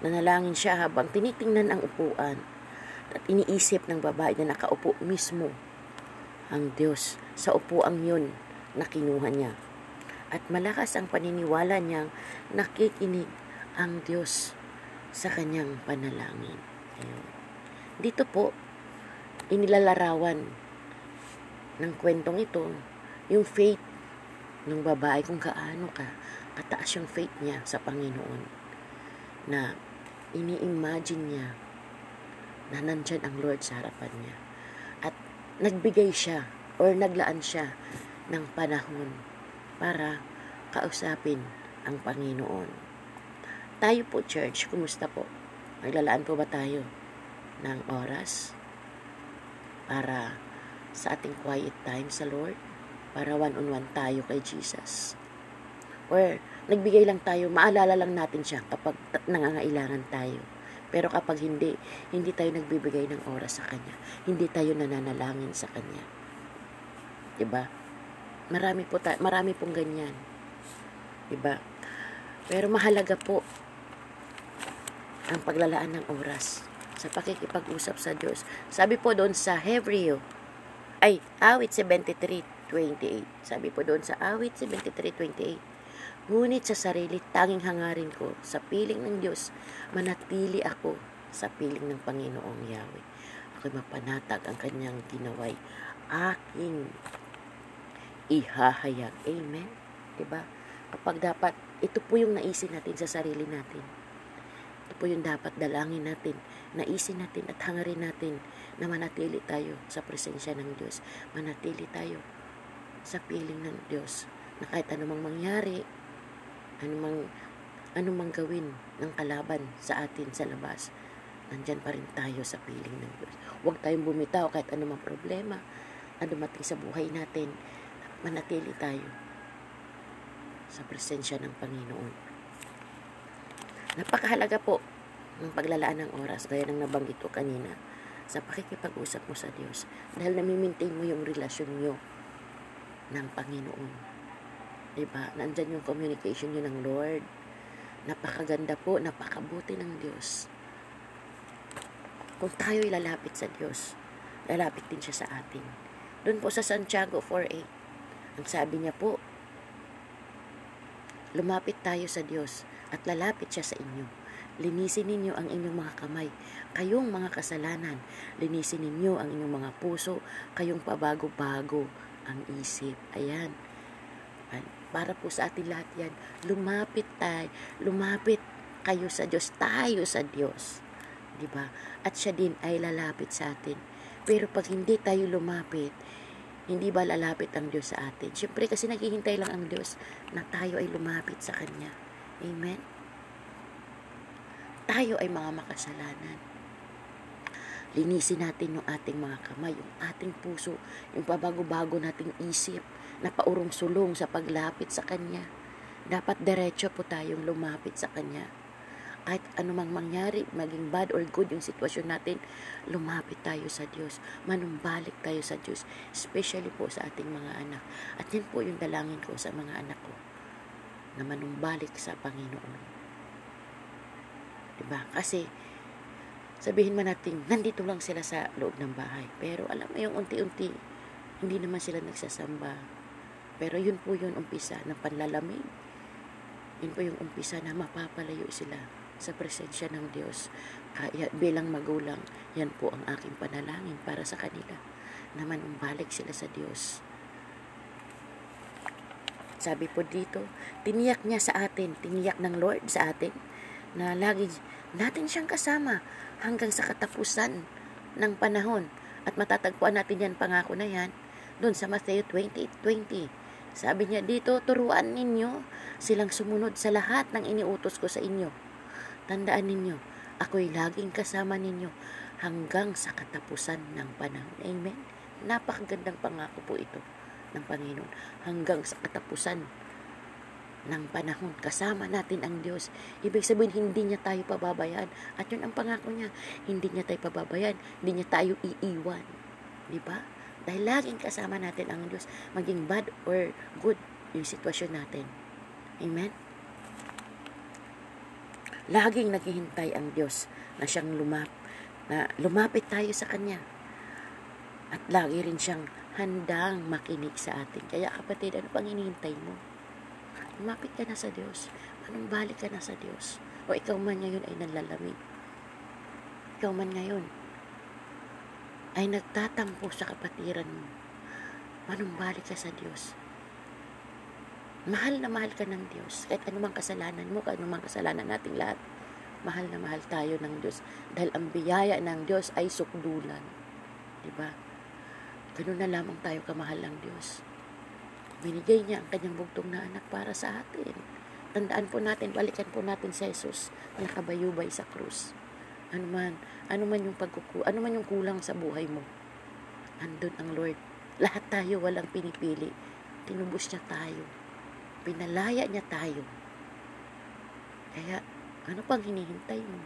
Nanalangin siya habang tinitingnan ang upuan at iniisip ng babae na nakaupo mismo ang Diyos sa upuang yun na kinuha niya. At malakas ang paniniwala niyang nakikinig ang Diyos sa kanyang panalangin. Ayun. Dito po, inilalarawan ng kwentong ito yung faith ng babae kung kaano ka kataas yung faith niya sa Panginoon na ini-imagine niya na nandyan ang Lord sa harapan niya at nagbigay siya or naglaan siya ng panahon para kausapin ang Panginoon. Tayo po, church, kumusta po? Naglalaan po ba tayo ng oras para sa ating quiet time sa Lord? Para one-on-one tayo kay Jesus? Or nagbigay lang tayo, maalala lang natin siya kapag nangangailangan tayo. Pero kapag hindi, hindi tayo nagbibigay ng oras sa Kanya. Hindi tayo nananalangin sa Kanya. Diba? Marami po ta- marami pong ganyan. Diba? Pero mahalaga po ang paglalaan ng oras sa pakikipag-usap sa Diyos. Sabi po doon sa Hebreo, ay, awit 73.28. Sabi po doon sa awit 73.28. Ngunit sa sarili, tanging hangarin ko sa piling ng Diyos, manatili ako sa piling ng Panginoong Yahweh. Ako'y mapanatag ang kanyang ginaway. Aking ihahayag. Amen? Diba? Kapag dapat, ito po yung naisin natin sa sarili natin ito po yung dapat dalangin natin, naisin natin at hangarin natin na manatili tayo sa presensya ng Diyos. Manatili tayo sa piling ng Diyos na kahit anumang mangyari, anumang, anumang gawin ng kalaban sa atin sa labas, nandyan pa rin tayo sa piling ng Diyos. Huwag tayong bumitaw kahit anumang problema na dumating sa buhay natin. Manatili tayo sa presensya ng Panginoon. Napakahalaga po ng paglalaan ng oras, gaya ng nabanggit ko kanina, sa pakikipag-usap mo sa Diyos. Dahil namimaintain mo yung relasyon nyo ng Panginoon. Diba? Nandyan yung communication nyo ng Lord. Napakaganda po, napakabuti ng Diyos. Kung tayo'y lalapit sa Diyos, lalapit din siya sa atin. Doon po sa Santiago 4.8, ang sabi niya po, lumapit tayo sa Diyos at lalapit siya sa inyo. Linisin ninyo ang inyong mga kamay, kayong mga kasalanan. Linisin ninyo ang inyong mga puso, kayong pabago-bago ang isip. Ayan. Para po sa atin lahat yan, lumapit tayo, lumapit kayo sa Diyos, tayo sa Diyos. Di ba? At siya din ay lalapit sa atin. Pero pag hindi tayo lumapit, hindi ba lalapit ang Diyos sa atin? Siyempre kasi naghihintay lang ang Diyos na tayo ay lumapit sa Kanya. Amen? tayo ay mga makasalanan. Linisin natin yung ating mga kamay, yung ating puso, yung pabago-bago nating isip na paurong sulong sa paglapit sa Kanya. Dapat diretso po tayong lumapit sa Kanya. Kahit anumang mangyari, maging bad or good yung sitwasyon natin, lumapit tayo sa Diyos. Manumbalik tayo sa Diyos, especially po sa ating mga anak. At yan po yung dalangin ko sa mga anak ko, na manumbalik sa Panginoon. Diba? Kasi, sabihin man natin, nandito lang sila sa loob ng bahay. Pero alam mo yung unti-unti, hindi naman sila nagsasamba. Pero yun po yung umpisa ng panlalamig. Yun po yung umpisa na mapapalayo sila sa presensya ng Diyos. Kaya bilang magulang, yan po ang aking panalangin para sa kanila. Naman umbalik sila sa Diyos. Sabi po dito, tiniyak niya sa atin, tiniyak ng Lord sa atin, na lagi natin siyang kasama hanggang sa katapusan ng panahon. At matatagpuan natin yan, pangako na yan, doon sa Matthew 28.20. Sabi niya dito, turuan ninyo silang sumunod sa lahat ng iniutos ko sa inyo. Tandaan ninyo, ako'y laging kasama ninyo hanggang sa katapusan ng panahon. Amen? Napakagandang pangako po ito ng Panginoon hanggang sa katapusan ng panahon. Kasama natin ang Diyos. Ibig sabihin, hindi niya tayo pababayaan. At yun ang pangako niya. Hindi niya tayo pababayaan. Hindi niya tayo iiwan. Di ba? Dahil laging kasama natin ang Diyos. Maging bad or good yung sitwasyon natin. Amen? Laging naghihintay ang Diyos na siyang lumap, na lumapit tayo sa Kanya. At lagi rin siyang handang makinig sa atin. Kaya kapatid, ano pang hinihintay mo? Lumapit ka na sa Diyos. Anong balik ka na sa Diyos? O ikaw man ngayon ay nanlalamig. Ikaw man ngayon ay nagtatampo sa kapatiran mo. Manumbalik ka sa Diyos. Mahal na mahal ka ng Diyos. Kahit anumang kasalanan mo, kahit anumang kasalanan nating lahat, mahal na mahal tayo ng Diyos. Dahil ang biyaya ng Diyos ay sukdulan. Diba? Ganun na lamang tayo kamahal ng Diyos. Binigay niya ang kanyang bugtong na anak para sa atin. Tandaan po natin, balikan po natin sa Jesus na nakabayubay sa krus. Ano man, ano man yung pagkuku, ano man yung kulang sa buhay mo. Andun ang Lord. Lahat tayo walang pinipili. Tinubos niya tayo. Pinalaya niya tayo. Kaya, ano pang hinihintay mo?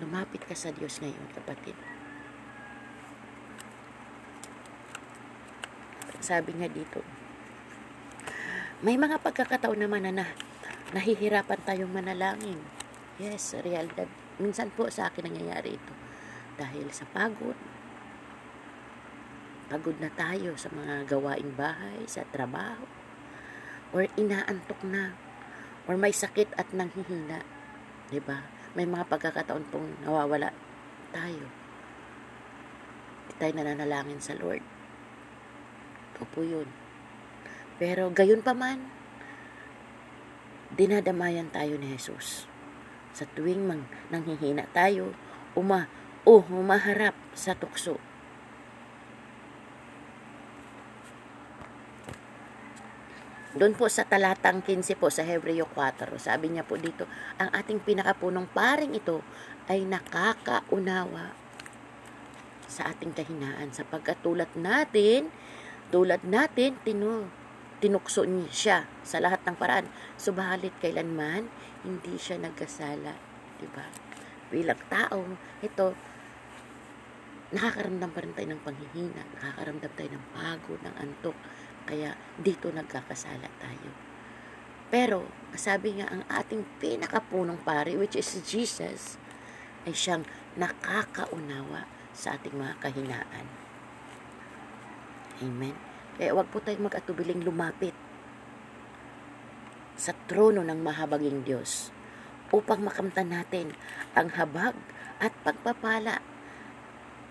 Lumapit ka sa Diyos ngayon, kapatid. Sabi nga dito, may mga pagkakataon naman na, na nahihirapan tayong manalangin. Yes, realidad. Minsan po sa akin nangyayari ito. Dahil sa pagod, pagod na tayo sa mga gawaing bahay, sa trabaho, or inaantok na, or may sakit at nanghihina. ba? Diba? May mga pagkakataon pong nawawala tayo. Tayo nananalangin sa Lord. Opo yun. Pero gayon pa man, dinadamayan tayo ni Jesus. Sa tuwing mang nanghihina tayo, uma, o oh, humaharap sa tukso. Doon po sa talatang 15 po sa Hebreo 4, sabi niya po dito, ang ating pinakapunong paring ito ay nakakaunawa sa ating kahinaan sapagkat tulad natin tulad natin, tinu, tinukso niya siya sa lahat ng paraan. Subalit kailanman, hindi siya nagkasala. Diba? Bilang tao, ito, nakakaramdam pa rin tayo ng panghihina, nakakaramdam tayo ng pagod, ng antok, kaya dito nagkakasala tayo. Pero, sabi nga, ang ating pinakapunong pari, which is Jesus, ay siyang nakakaunawa sa ating mga kahinaan. Amen. Kaya wag po tayong mag-atubiling lumapit sa trono ng mahabaging Diyos upang makamtan natin ang habag at pagpapala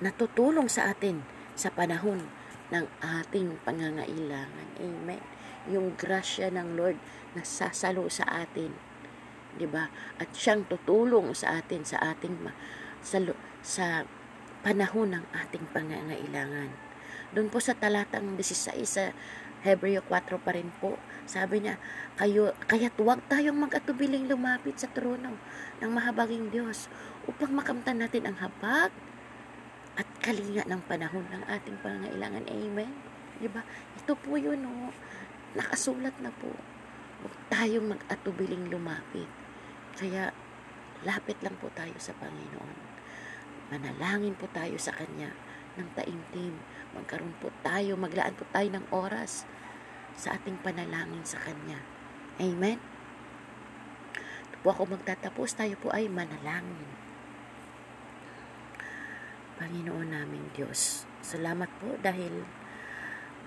na tutulong sa atin sa panahon ng ating pangangailangan. Amen. Yung grasya ng Lord na sasalo sa atin. 'Di ba? At siyang tutulong sa atin sa ating sa, sa panahon ng ating pangangailangan. Doon po sa talatang 16 sa Hebreo 4 pa rin po. Sabi niya, kayo, kaya't huwag tayong mag-atubiling lumapit sa trono ng mahabaging Diyos upang makamtan natin ang habag at kalinga ng panahon ng ating pangangailangan. Amen? Diba? Ito po yun, oh. Nakasulat na po. Huwag tayong mag-atubiling lumapit. Kaya, lapit lang po tayo sa Panginoon. Manalangin po tayo sa Kanya ng taimtim. Magkaroon po tayo, maglaan po tayo ng oras sa ating panalangin sa Kanya. Amen? Ito po ako magtatapos, tayo po ay manalangin. Panginoon namin Diyos, salamat po dahil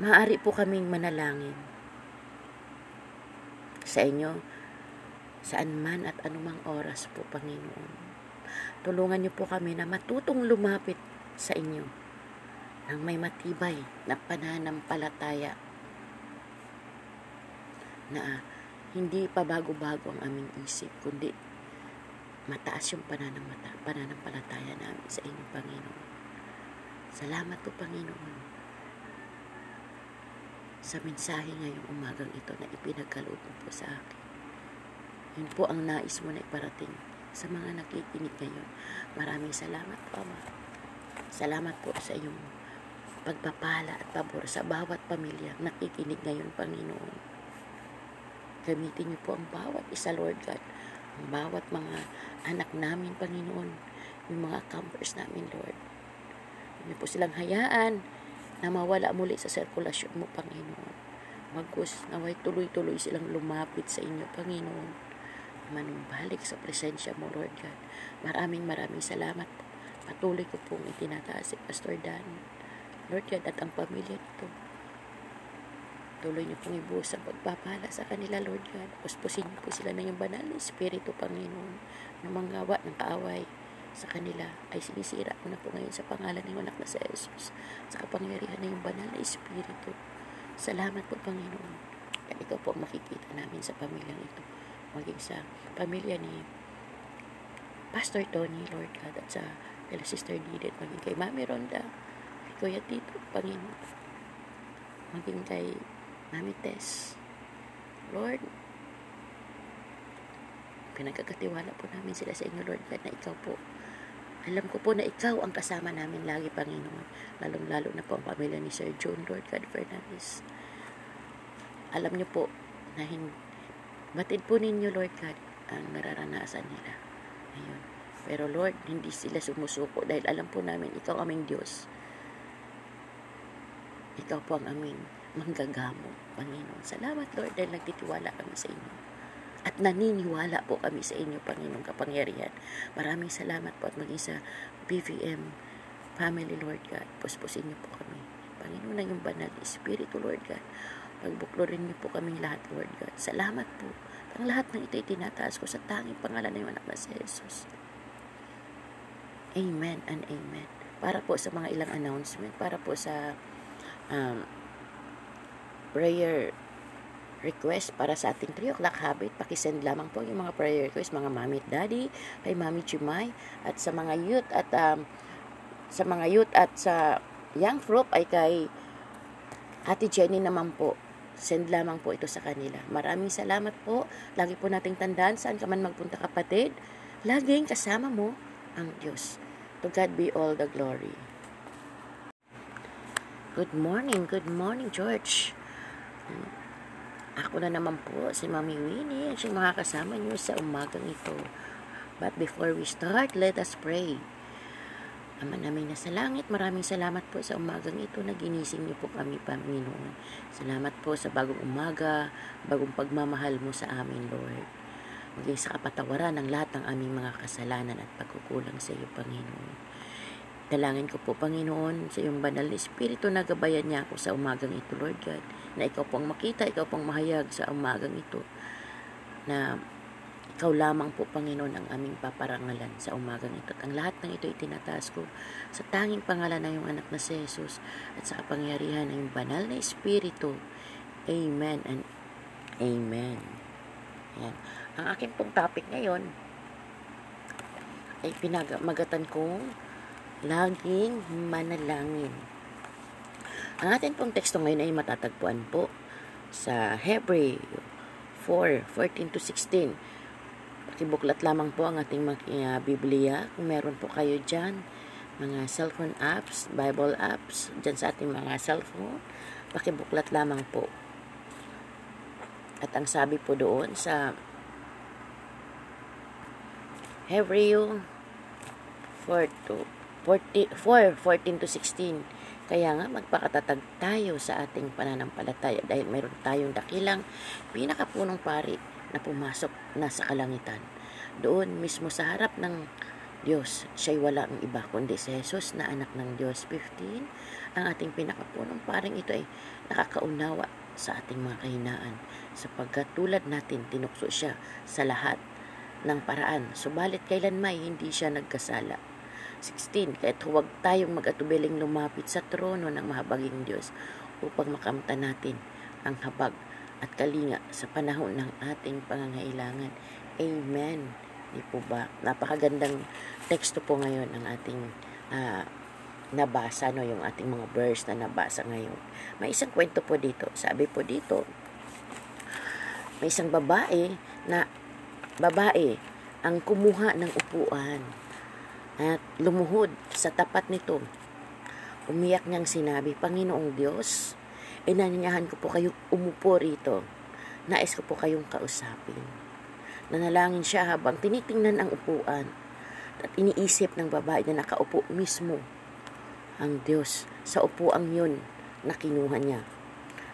maaari po kaming manalangin sa inyo saan man at anumang oras po, Panginoon. Tulungan niyo po kami na matutong lumapit sa inyo ng may matibay na pananampalataya na hindi pa bago-bago ang aming isip, kundi mataas yung pananamata, pananampalataya namin sa inyo, Panginoon. Salamat po, Panginoon, sa mensahe ngayong umagang ito na ipinagkaloob mo po sa akin. Yun po ang nais mo na iparating sa mga nakikinig ngayon. Maraming salamat Ama. Salamat po sa iyong pagpapala at pabor sa bawat pamilya nakikinig ngayon, Panginoon. Gamitin niyo po ang bawat isa, Lord God. Bawat mga anak namin, Panginoon. Yung mga campers namin, Lord. Hindi po silang hayaan na mawala muli sa sirkulasyon mo, Panginoon. Magus, naway tuloy-tuloy silang lumapit sa inyo, Panginoon. Manumbalik sa presensya mo, Lord God. Maraming maraming salamat po. Patuloy ko pong itinataas si Pastor Dan. Lord God, at ang pamilya nito. Tuloy niyo pong ibuhos ang pagpapala sa kanila, Lord God. Puspusin niyo po sila ng iyong banal na Espiritu, Panginoon, ng mga gawa ng kaaway sa kanila ay sinisira ko na po ngayon sa pangalan ng anak na sa Jesus sa kapangyarihan ng banal na Espiritu. Salamat po, Panginoon. At ikaw po makikita namin sa pamilyang ito. Maging sa pamilya ni Pastor Tony, Lord God, at sa kay Sister Didit, maging kay Mami Ronda, kay Kuya Tito, Panginoon, maging kay Mami Tess. Lord, pinagkakatiwala po namin sila sa inyo, Lord God, na ikaw po. Alam ko po na ikaw ang kasama namin lagi, Panginoon. Lalong-lalo na po ang pamilya ni Sir John, Lord God Fernandez. Alam niyo po na hin batid po ninyo, Lord God, ang nararanasan nila. Ayun. Pero Lord, hindi sila sumusuko dahil alam po namin, ikaw aming Diyos. Ikaw po ang aming manggagamo, Panginoon. Salamat, Lord, dahil nagtitiwala kami sa inyo. At naniniwala po kami sa inyo, Panginoong kapangyarihan. Maraming salamat po at maging sa BVM family, Lord God. Puspusin niyo po kami. Panginoon na yung banal na Espiritu, Lord God. Pagbuklorin niyo po kaming lahat, Lord God. Salamat po. Ang lahat ng ito'y tinataas ko sa tanging pangalan ng anak na si Jesus. Amen and amen. Para po sa mga ilang announcement, para po sa um, prayer request para sa ating 3 o'clock habit, pakisend lamang po yung mga prayer request, mga mami at daddy, kay mami Chumay, at sa mga youth at um, sa mga youth at sa young group ay kay Ate Jenny naman po. Send lamang po ito sa kanila. Maraming salamat po. Lagi po nating tandaan saan ka man magpunta kapatid. Laging kasama mo ang Diyos. To God be all the glory. Good morning, good morning George. Ako na naman po, si Mami Winnie, at yung mga kasama niyo sa umagang ito. But before we start, let us pray. Ama namin na sa langit, maraming salamat po sa umagang ito na ginising niyo po kami, Panginoon. Salamat po sa bagong umaga, bagong pagmamahal mo sa amin, Lord. Maging sa kapatawaran ng lahat ng aming mga kasalanan at pagkukulang sa iyo, Panginoon. Dalangin ko po, Panginoon, sa iyong banal na Espiritu na gabayan niya ako sa umagang ito, Lord God, na ikaw pong makita, ikaw pong mahayag sa umagang ito, na ikaw lamang po, Panginoon, ang aming paparangalan sa umagang ito. At ang lahat ng ito itinataas ko sa tanging pangalan ng iyong anak na si Jesus at sa kapangyarihan ng iyong banal na Espiritu. Amen and Amen. Yan. Ang aking pong topic ngayon ay pinagmagatan kong laging manalangin. Ang ating pong teksto ngayon ay matatagpuan po sa Hebreo 4, 14 to 16. Pakibuklat lamang po ang ating uh, Biblia. Kung meron po kayo dyan, mga cellphone apps, Bible apps, dyan sa ating mga cellphone, pakibuklat lamang po. At ang sabi po doon sa Hebreo 4 to 40, 4, 14 to 16. Kaya nga magpakatatag tayo sa ating pananampalataya dahil mayroon tayong dakilang pinakapunong pari na pumasok na sa kalangitan. Doon mismo sa harap ng Diyos, siya'y wala ang iba kundi si Jesus na anak ng Diyos. 15, ang ating pinakapunong paring ito ay nakakaunawa sa ating mga kahinaan sapagkat tulad natin tinukso siya sa lahat ng paraan. Subalit kailanmay hindi siya nagkasala 16. Kahit huwag tayong mag-atubiling lumapit sa trono ng mahabaging Diyos upang makamta natin ang habag at kalinga sa panahon ng ating pangangailangan. Amen. Di po ba? Napakagandang teksto po ngayon ng ating uh, nabasa, no? yung ating mga verse na nabasa ngayon. May isang kwento po dito. Sabi po dito, may isang babae na babae ang kumuha ng upuan at lumuhod sa tapat nito. Umiyak niyang sinabi, Panginoong Diyos, inanyahan ko po kayong umupo rito. Nais ko po kayong kausapin. Nanalangin siya habang tinitingnan ang upuan at iniisip ng babae na nakaupo mismo ang Diyos sa upuang yun na kinuha niya.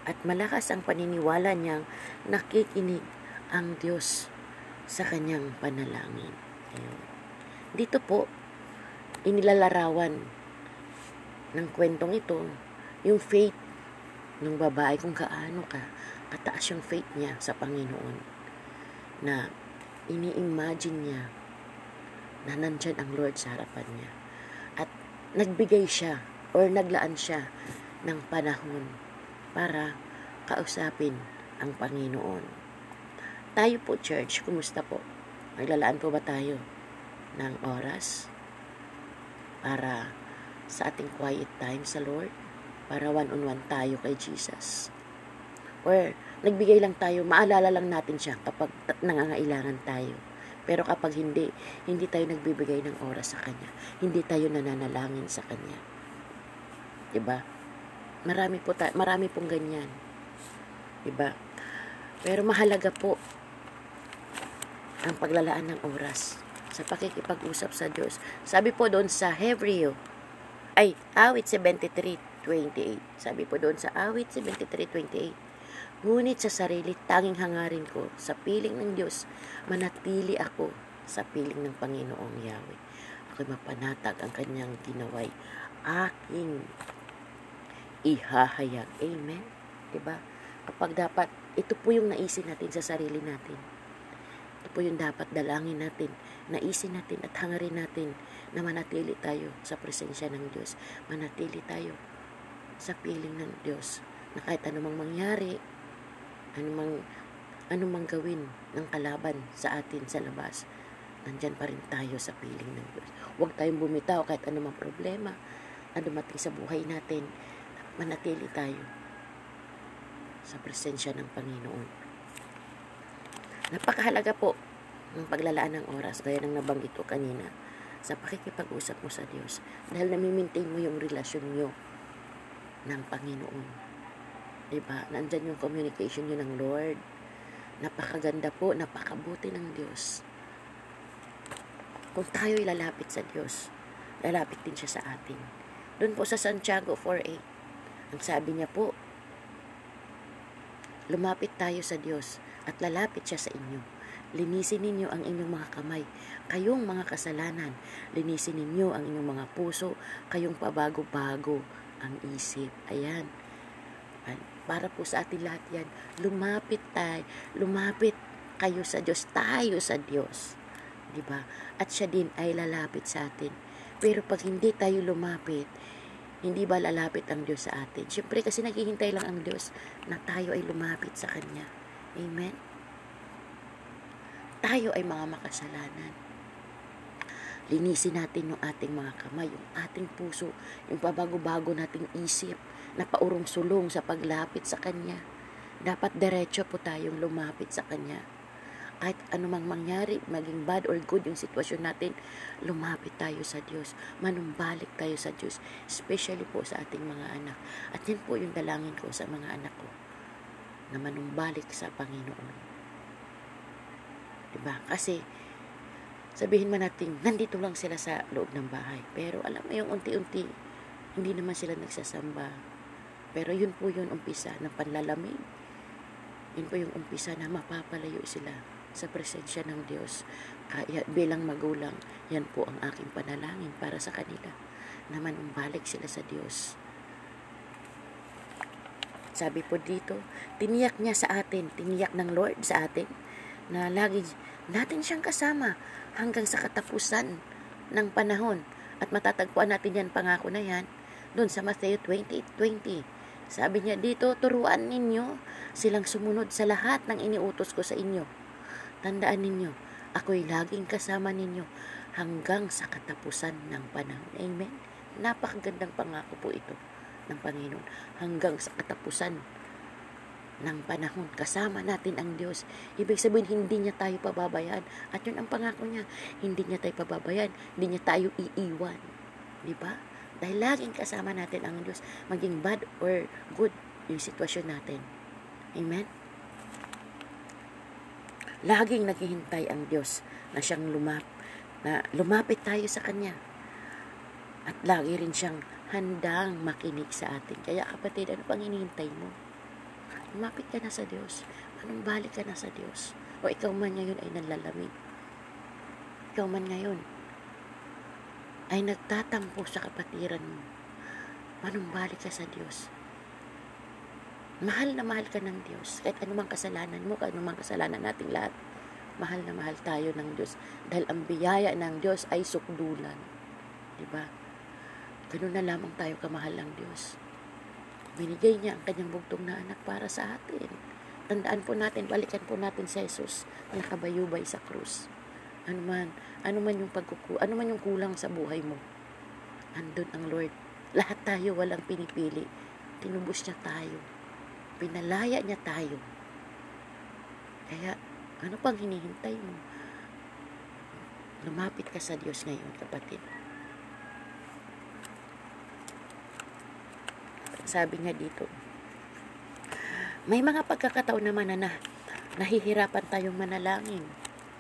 At malakas ang paniniwala niyang nakikinig ang Diyos sa kanyang panalangin. Ayun. Dito po, inilalarawan ng kwentong ito yung faith ng babae kung kaano ka kataas yung faith niya sa Panginoon na ini-imagine niya na nandyan ang Lord sa harapan niya at nagbigay siya or naglaan siya ng panahon para kausapin ang Panginoon. Tayo po, church, kumusta po? Naglalaan po ba tayo ng oras para sa ating quiet time sa Lord, para one-on-one tayo kay Jesus. Or nagbigay lang tayo, maalala lang natin siya kapag nangangailangan tayo. Pero kapag hindi, hindi tayo nagbibigay ng oras sa Kanya. Hindi tayo nananalangin sa Kanya. Diba? Marami po ta- marami pong ganyan. Diba? Pero mahalaga po ang paglalaan ng oras sa pakikipag-usap sa Diyos. Sabi po doon sa Hebreo, ay, awit 73.28. Sabi po doon sa awit 73.28. Ngunit sa sarili, tanging hangarin ko sa piling ng Diyos, manatili ako sa piling ng Panginoong Yahweh. Ako'y mapanatag ang kanyang ginaway. Aking ihahayag. Amen? Diba? Kapag dapat, ito po yung naisin natin sa sarili natin ito po yung dapat dalangin natin, naisin natin at hangarin natin na manatili tayo sa presensya ng Diyos. Manatili tayo sa piling ng Diyos na kahit anumang mangyari, anumang, anumang gawin ng kalaban sa atin sa labas, nandyan pa rin tayo sa piling ng Diyos. Huwag tayong bumitaw kahit anumang problema na dumating sa buhay natin. Manatili tayo sa presensya ng Panginoon. Napakahalaga po ng paglalaan ng oras, gaya ng nabanggit ko kanina, sa pakikipag-usap mo sa Diyos. Dahil namimaintain mo yung relasyon nyo ng Panginoon. Diba? Nandyan yung communication nyo ng Lord. Napakaganda po, napakabuti ng Diyos. Kung tayo lalapit sa Diyos, lalapit din siya sa atin. Doon po sa Santiago 4.8, ang sabi niya po, lumapit tayo sa Diyos at lalapit siya sa inyo. Linisin ninyo ang inyong mga kamay, kayong mga kasalanan. Linisin ninyo ang inyong mga puso, kayong pabago-bago ang isip. Ayan. Para po sa atin lahat yan, lumapit tayo, lumapit kayo sa Diyos, tayo sa Diyos. Di ba? At siya din ay lalapit sa atin. Pero pag hindi tayo lumapit, hindi ba lalapit ang Diyos sa atin? Siyempre kasi naghihintay lang ang Diyos na tayo ay lumapit sa Kanya. Amen? Tayo ay mga makasalanan. Linisin natin yung ating mga kamay, yung ating puso, yung pabago-bago nating isip na paurong sulong sa paglapit sa Kanya. Dapat diretso po tayong lumapit sa Kanya. Kahit anumang mangyari, maging bad or good yung sitwasyon natin, lumapit tayo sa Diyos. Manumbalik tayo sa Diyos. Especially po sa ating mga anak. At yan po yung dalangin ko sa mga anak ko. Na manumbalik sa Panginoon. Diba? Kasi, sabihin man natin, nandito lang sila sa loob ng bahay. Pero alam mo yung unti-unti, hindi naman sila nagsasamba. Pero yun po yung umpisa ng panlalamig. Yun po yung umpisa na mapapalayo sila sa presensya ng Diyos. Kaya bilang magulang, yan po ang aking panalangin para sa kanila na manumbalik sila sa Diyos. Sabi po dito, tiniyak niya sa atin, tiniyak ng Lord sa atin na lagi natin siyang kasama hanggang sa katapusan ng panahon. At matatagpuan natin yan, pangako na yan, doon sa Matthew 20:20. Sabi niya dito, turuan ninyo silang sumunod sa lahat ng iniutos ko sa inyo. Tandaan ninyo, ako'y laging kasama ninyo hanggang sa katapusan ng panahon. Amen? Napakagandang pangako po ito ng Panginoon hanggang sa katapusan ng panahon. Kasama natin ang Diyos. Ibig sabihin, hindi niya tayo pababayaan. At yun ang pangako niya. Hindi niya tayo pababayaan. Hindi niya tayo iiwan. Di ba? Dahil laging kasama natin ang Diyos. Maging bad or good yung sitwasyon natin. Amen? Laging naghihintay ang Diyos na siyang lumap, na lumapit tayo sa Kanya. At lagi rin siyang handang makinig sa atin. Kaya kapatid, ano pang hinihintay mo? Lumapit ka na sa Diyos. Anong balik ka na sa Diyos? O ikaw man ngayon ay nanlalamig. Ikaw man ngayon ay nagtatampo sa kapatiran mo. Manumbalik ka sa Diyos. Mahal na mahal ka ng Diyos. Kahit anumang kasalanan mo, kahit anumang kasalanan nating lahat, mahal na mahal tayo ng Diyos. Dahil ang biyaya ng Diyos ay sukdulan. Diba? Ganun na lamang tayo kamahal ng Diyos. Binigay niya ang kanyang bugtong na anak para sa atin. Tandaan po natin, balikan po natin si Jesus na nakabayubay sa krus. Ano man, ano man yung pagkuku, ano man yung kulang sa buhay mo. Andun ang Lord. Lahat tayo walang pinipili. Tinubos niya tayo. Pinalaya niya tayo. Kaya, ano pang hinihintay mo? Lumapit ka sa Diyos ngayon, kapatid. Sabi nga dito, may mga pagkakataon naman na, na nahihirapan tayong manalangin.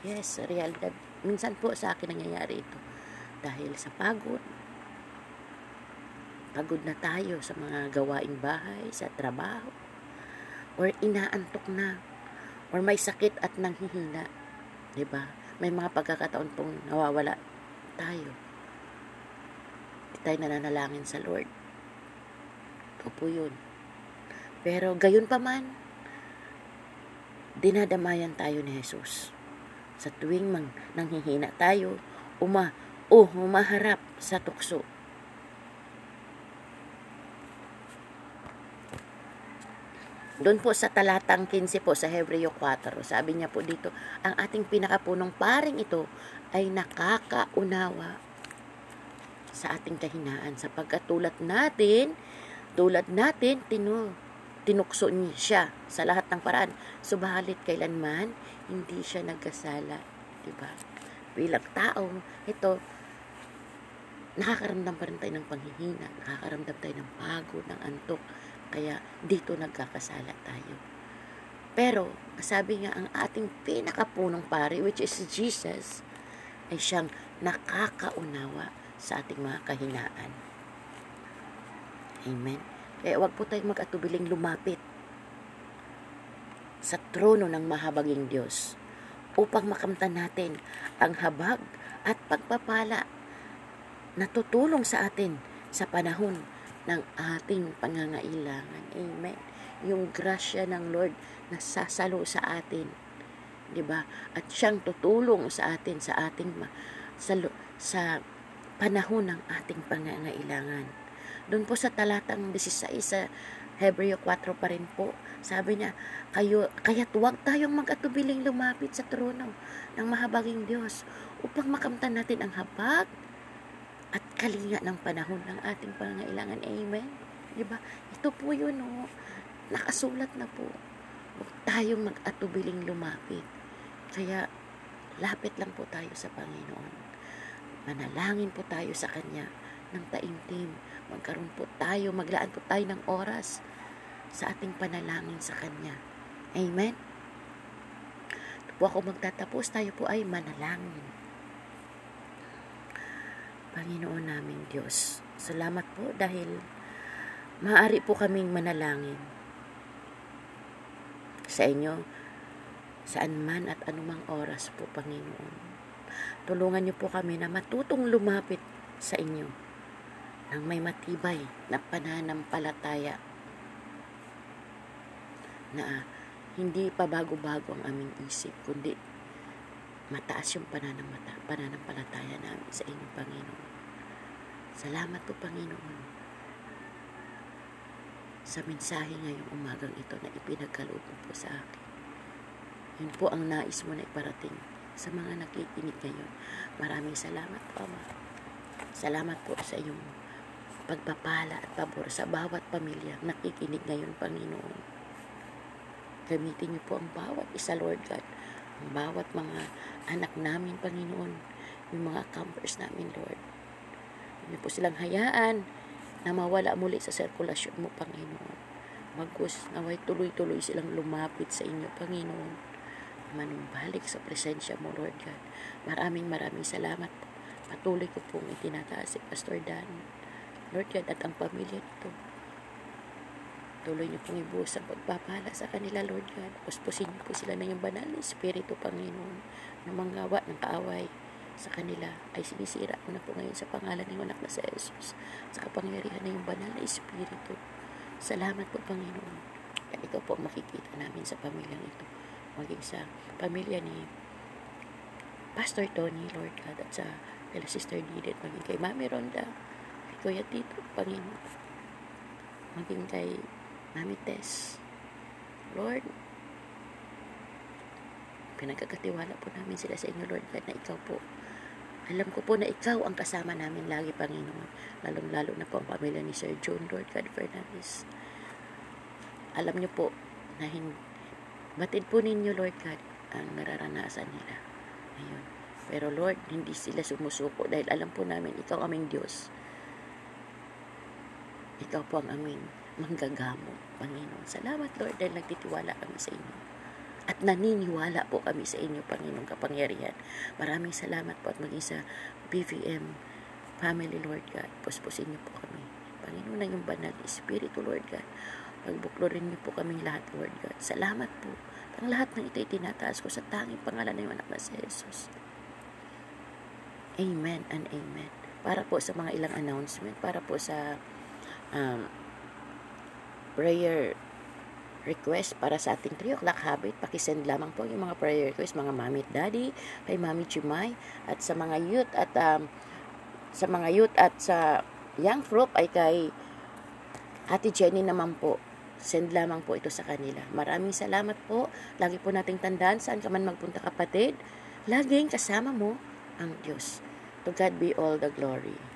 Yes, realidad. Minsan po sa akin nangyayari ito. Dahil sa pagod. Pagod na tayo sa mga gawaing bahay, sa trabaho. Or inaantok na. Or may sakit at nanghihina. ba? Diba? May mga pagkakataon pong nawawala tayo. Hindi tayo nananalangin sa Lord. Ito po yun. Pero gayon pa man, dinadamayan tayo ni Jesus. Sa tuwing mang nanghihina tayo, uma o humaharap sa tukso. Doon po sa talatang 15 po sa Hebreo 4, sabi niya po dito, ang ating pinakapunong paring ito ay nakakaunawa sa ating kahinaan sapagkat tulad natin, tulad natin, tinu tinukso niya siya sa lahat ng paraan. Subalit kailanman, hindi siya nagkasala. Diba? Bilang tao, ito, nakakaramdam pa rin tayo ng panghihina, nakakaramdam tayo ng pagod, ng antok, kaya dito nagkakasala tayo. Pero, sabi nga, ang ating pinakapunong pari, which is Jesus, ay siyang nakakaunawa sa ating mga kahinaan. Amen. Kaya wag po tayong mag-atubiling lumapit sa trono ng mahabaging Diyos upang makamtan natin ang habag at pagpapala na tutulong sa atin sa panahon ng ating pangangailangan. Amen. Yung grasya ng Lord na sasalo sa atin. 'di ba? At siyang tutulong sa atin sa ating sa, sa panahon ng ating pangangailangan. Doon po sa talatang 16 sa Hebreo 4 pa rin po, sabi niya, kayo, kaya't huwag tayong mag-atubiling lumapit sa trono ng mahabaging Diyos upang makamtan natin ang habag at kalinga ng panahon ng ating pangangailangan. Amen? Diba? Ito po yun, oh. Nakasulat na po. Huwag tayong mag-atubiling lumapit. Kaya, lapit lang po tayo sa Panginoon. Manalangin po tayo sa Kanya ng taimtim. Magkaroon po tayo, maglaan po tayo ng oras sa ating panalangin sa Kanya. Amen? Ito po ako magtatapos, tayo po ay manalangin. Panginoon naming Diyos, salamat po dahil maaari po kaming manalangin sa inyo saan man at anumang oras po, Panginoon. Tulungan niyo po kami na matutong lumapit sa inyo ng may matibay na pananampalataya na hindi pa bago-bago ang aming isip, kundi mataas yung pananamata, pananampalataya namin sa inyo, Panginoon. Salamat po, Panginoon, sa mensahe ngayong umagang ito na ipinagkaloob mo po sa akin. Yun po ang nais mo na iparating sa mga nakikinig ngayon. Maraming salamat po, Ama. Salamat po sa iyong pagpapala at pabor sa bawat pamilya nakikinig ngayon, Panginoon. Gamitin niyo po ang bawat isa, Lord God, ang bawat mga anak namin, Panginoon, yung mga campers namin, Lord. Hindi po silang hayaan na mawala muli sa sirkulasyon mo, Panginoon. Magkus, naway tuloy-tuloy silang lumapit sa inyo, Panginoon. Manumbalik sa presensya mo, Lord God. Maraming maraming salamat. Patuloy ko pong itinataas si Pastor Dan. Lord God, at ang pamilya nito. Tuloy niyo pong ibuhos ang pagpapala sa kanila, Lord God. Puspusin niyo po sila ng iyong banal na Espiritu, Panginoon, na manggawa ng kaaway sa kanila ay sinisira ko na po ngayon sa pangalan ng anak na sa Jesus sa kapangyarihan ng iyong banal na Espiritu. Salamat po, Panginoon. At ito po ang makikita namin sa pamilyang ito. Maging sa pamilya ni Pastor Tony, Lord God, at sa kay Sister Didit, maging kay Mami Ronda, kay Kuya Tito, Panginoon. Maging kay Mami Tess. Lord, pinagkakatiwala po namin sila sa inyo, Lord God, na ikaw po. Alam ko po na ikaw ang kasama namin lagi, Panginoon. Lalong-lalo na po ang pamilya ni Sir John, Lord God Fernandez. Alam niyo po na hindi, batid po ninyo, Lord God, ang nararanasan nila. Ayun. Pero Lord, hindi sila sumusuko dahil alam po namin, ikaw aming Diyos. Ikaw po ang aming manggagamo, Panginoon. Salamat, Lord, dahil nagtitiwala kami sa inyo. At naniniwala po kami sa inyo, Panginoong kapangyarihan. Maraming salamat po at maging sa BVM family, Lord God. Puspusin niyo po kami. Panginoon na yung banal Espiritu, Lord God. Pagbuklorin niyo po kaming lahat, Lord God. Salamat po. Ang lahat ng ito itinataas ko sa tanging pangalan ng anak na si Jesus. Amen and amen. Para po sa mga ilang announcement, para po sa um, prayer request para sa ating 3 o'clock habit, pakisend lamang po yung mga prayer request, mga mami at daddy, kay mami Chimay, at sa mga youth at um, sa mga youth at sa young group ay kay Ate Jenny naman po. Send lamang po ito sa kanila. Maraming salamat po. Lagi po nating tandaan saan ka man magpunta kapatid. Laging kasama mo ang Diyos. To God be all the glory.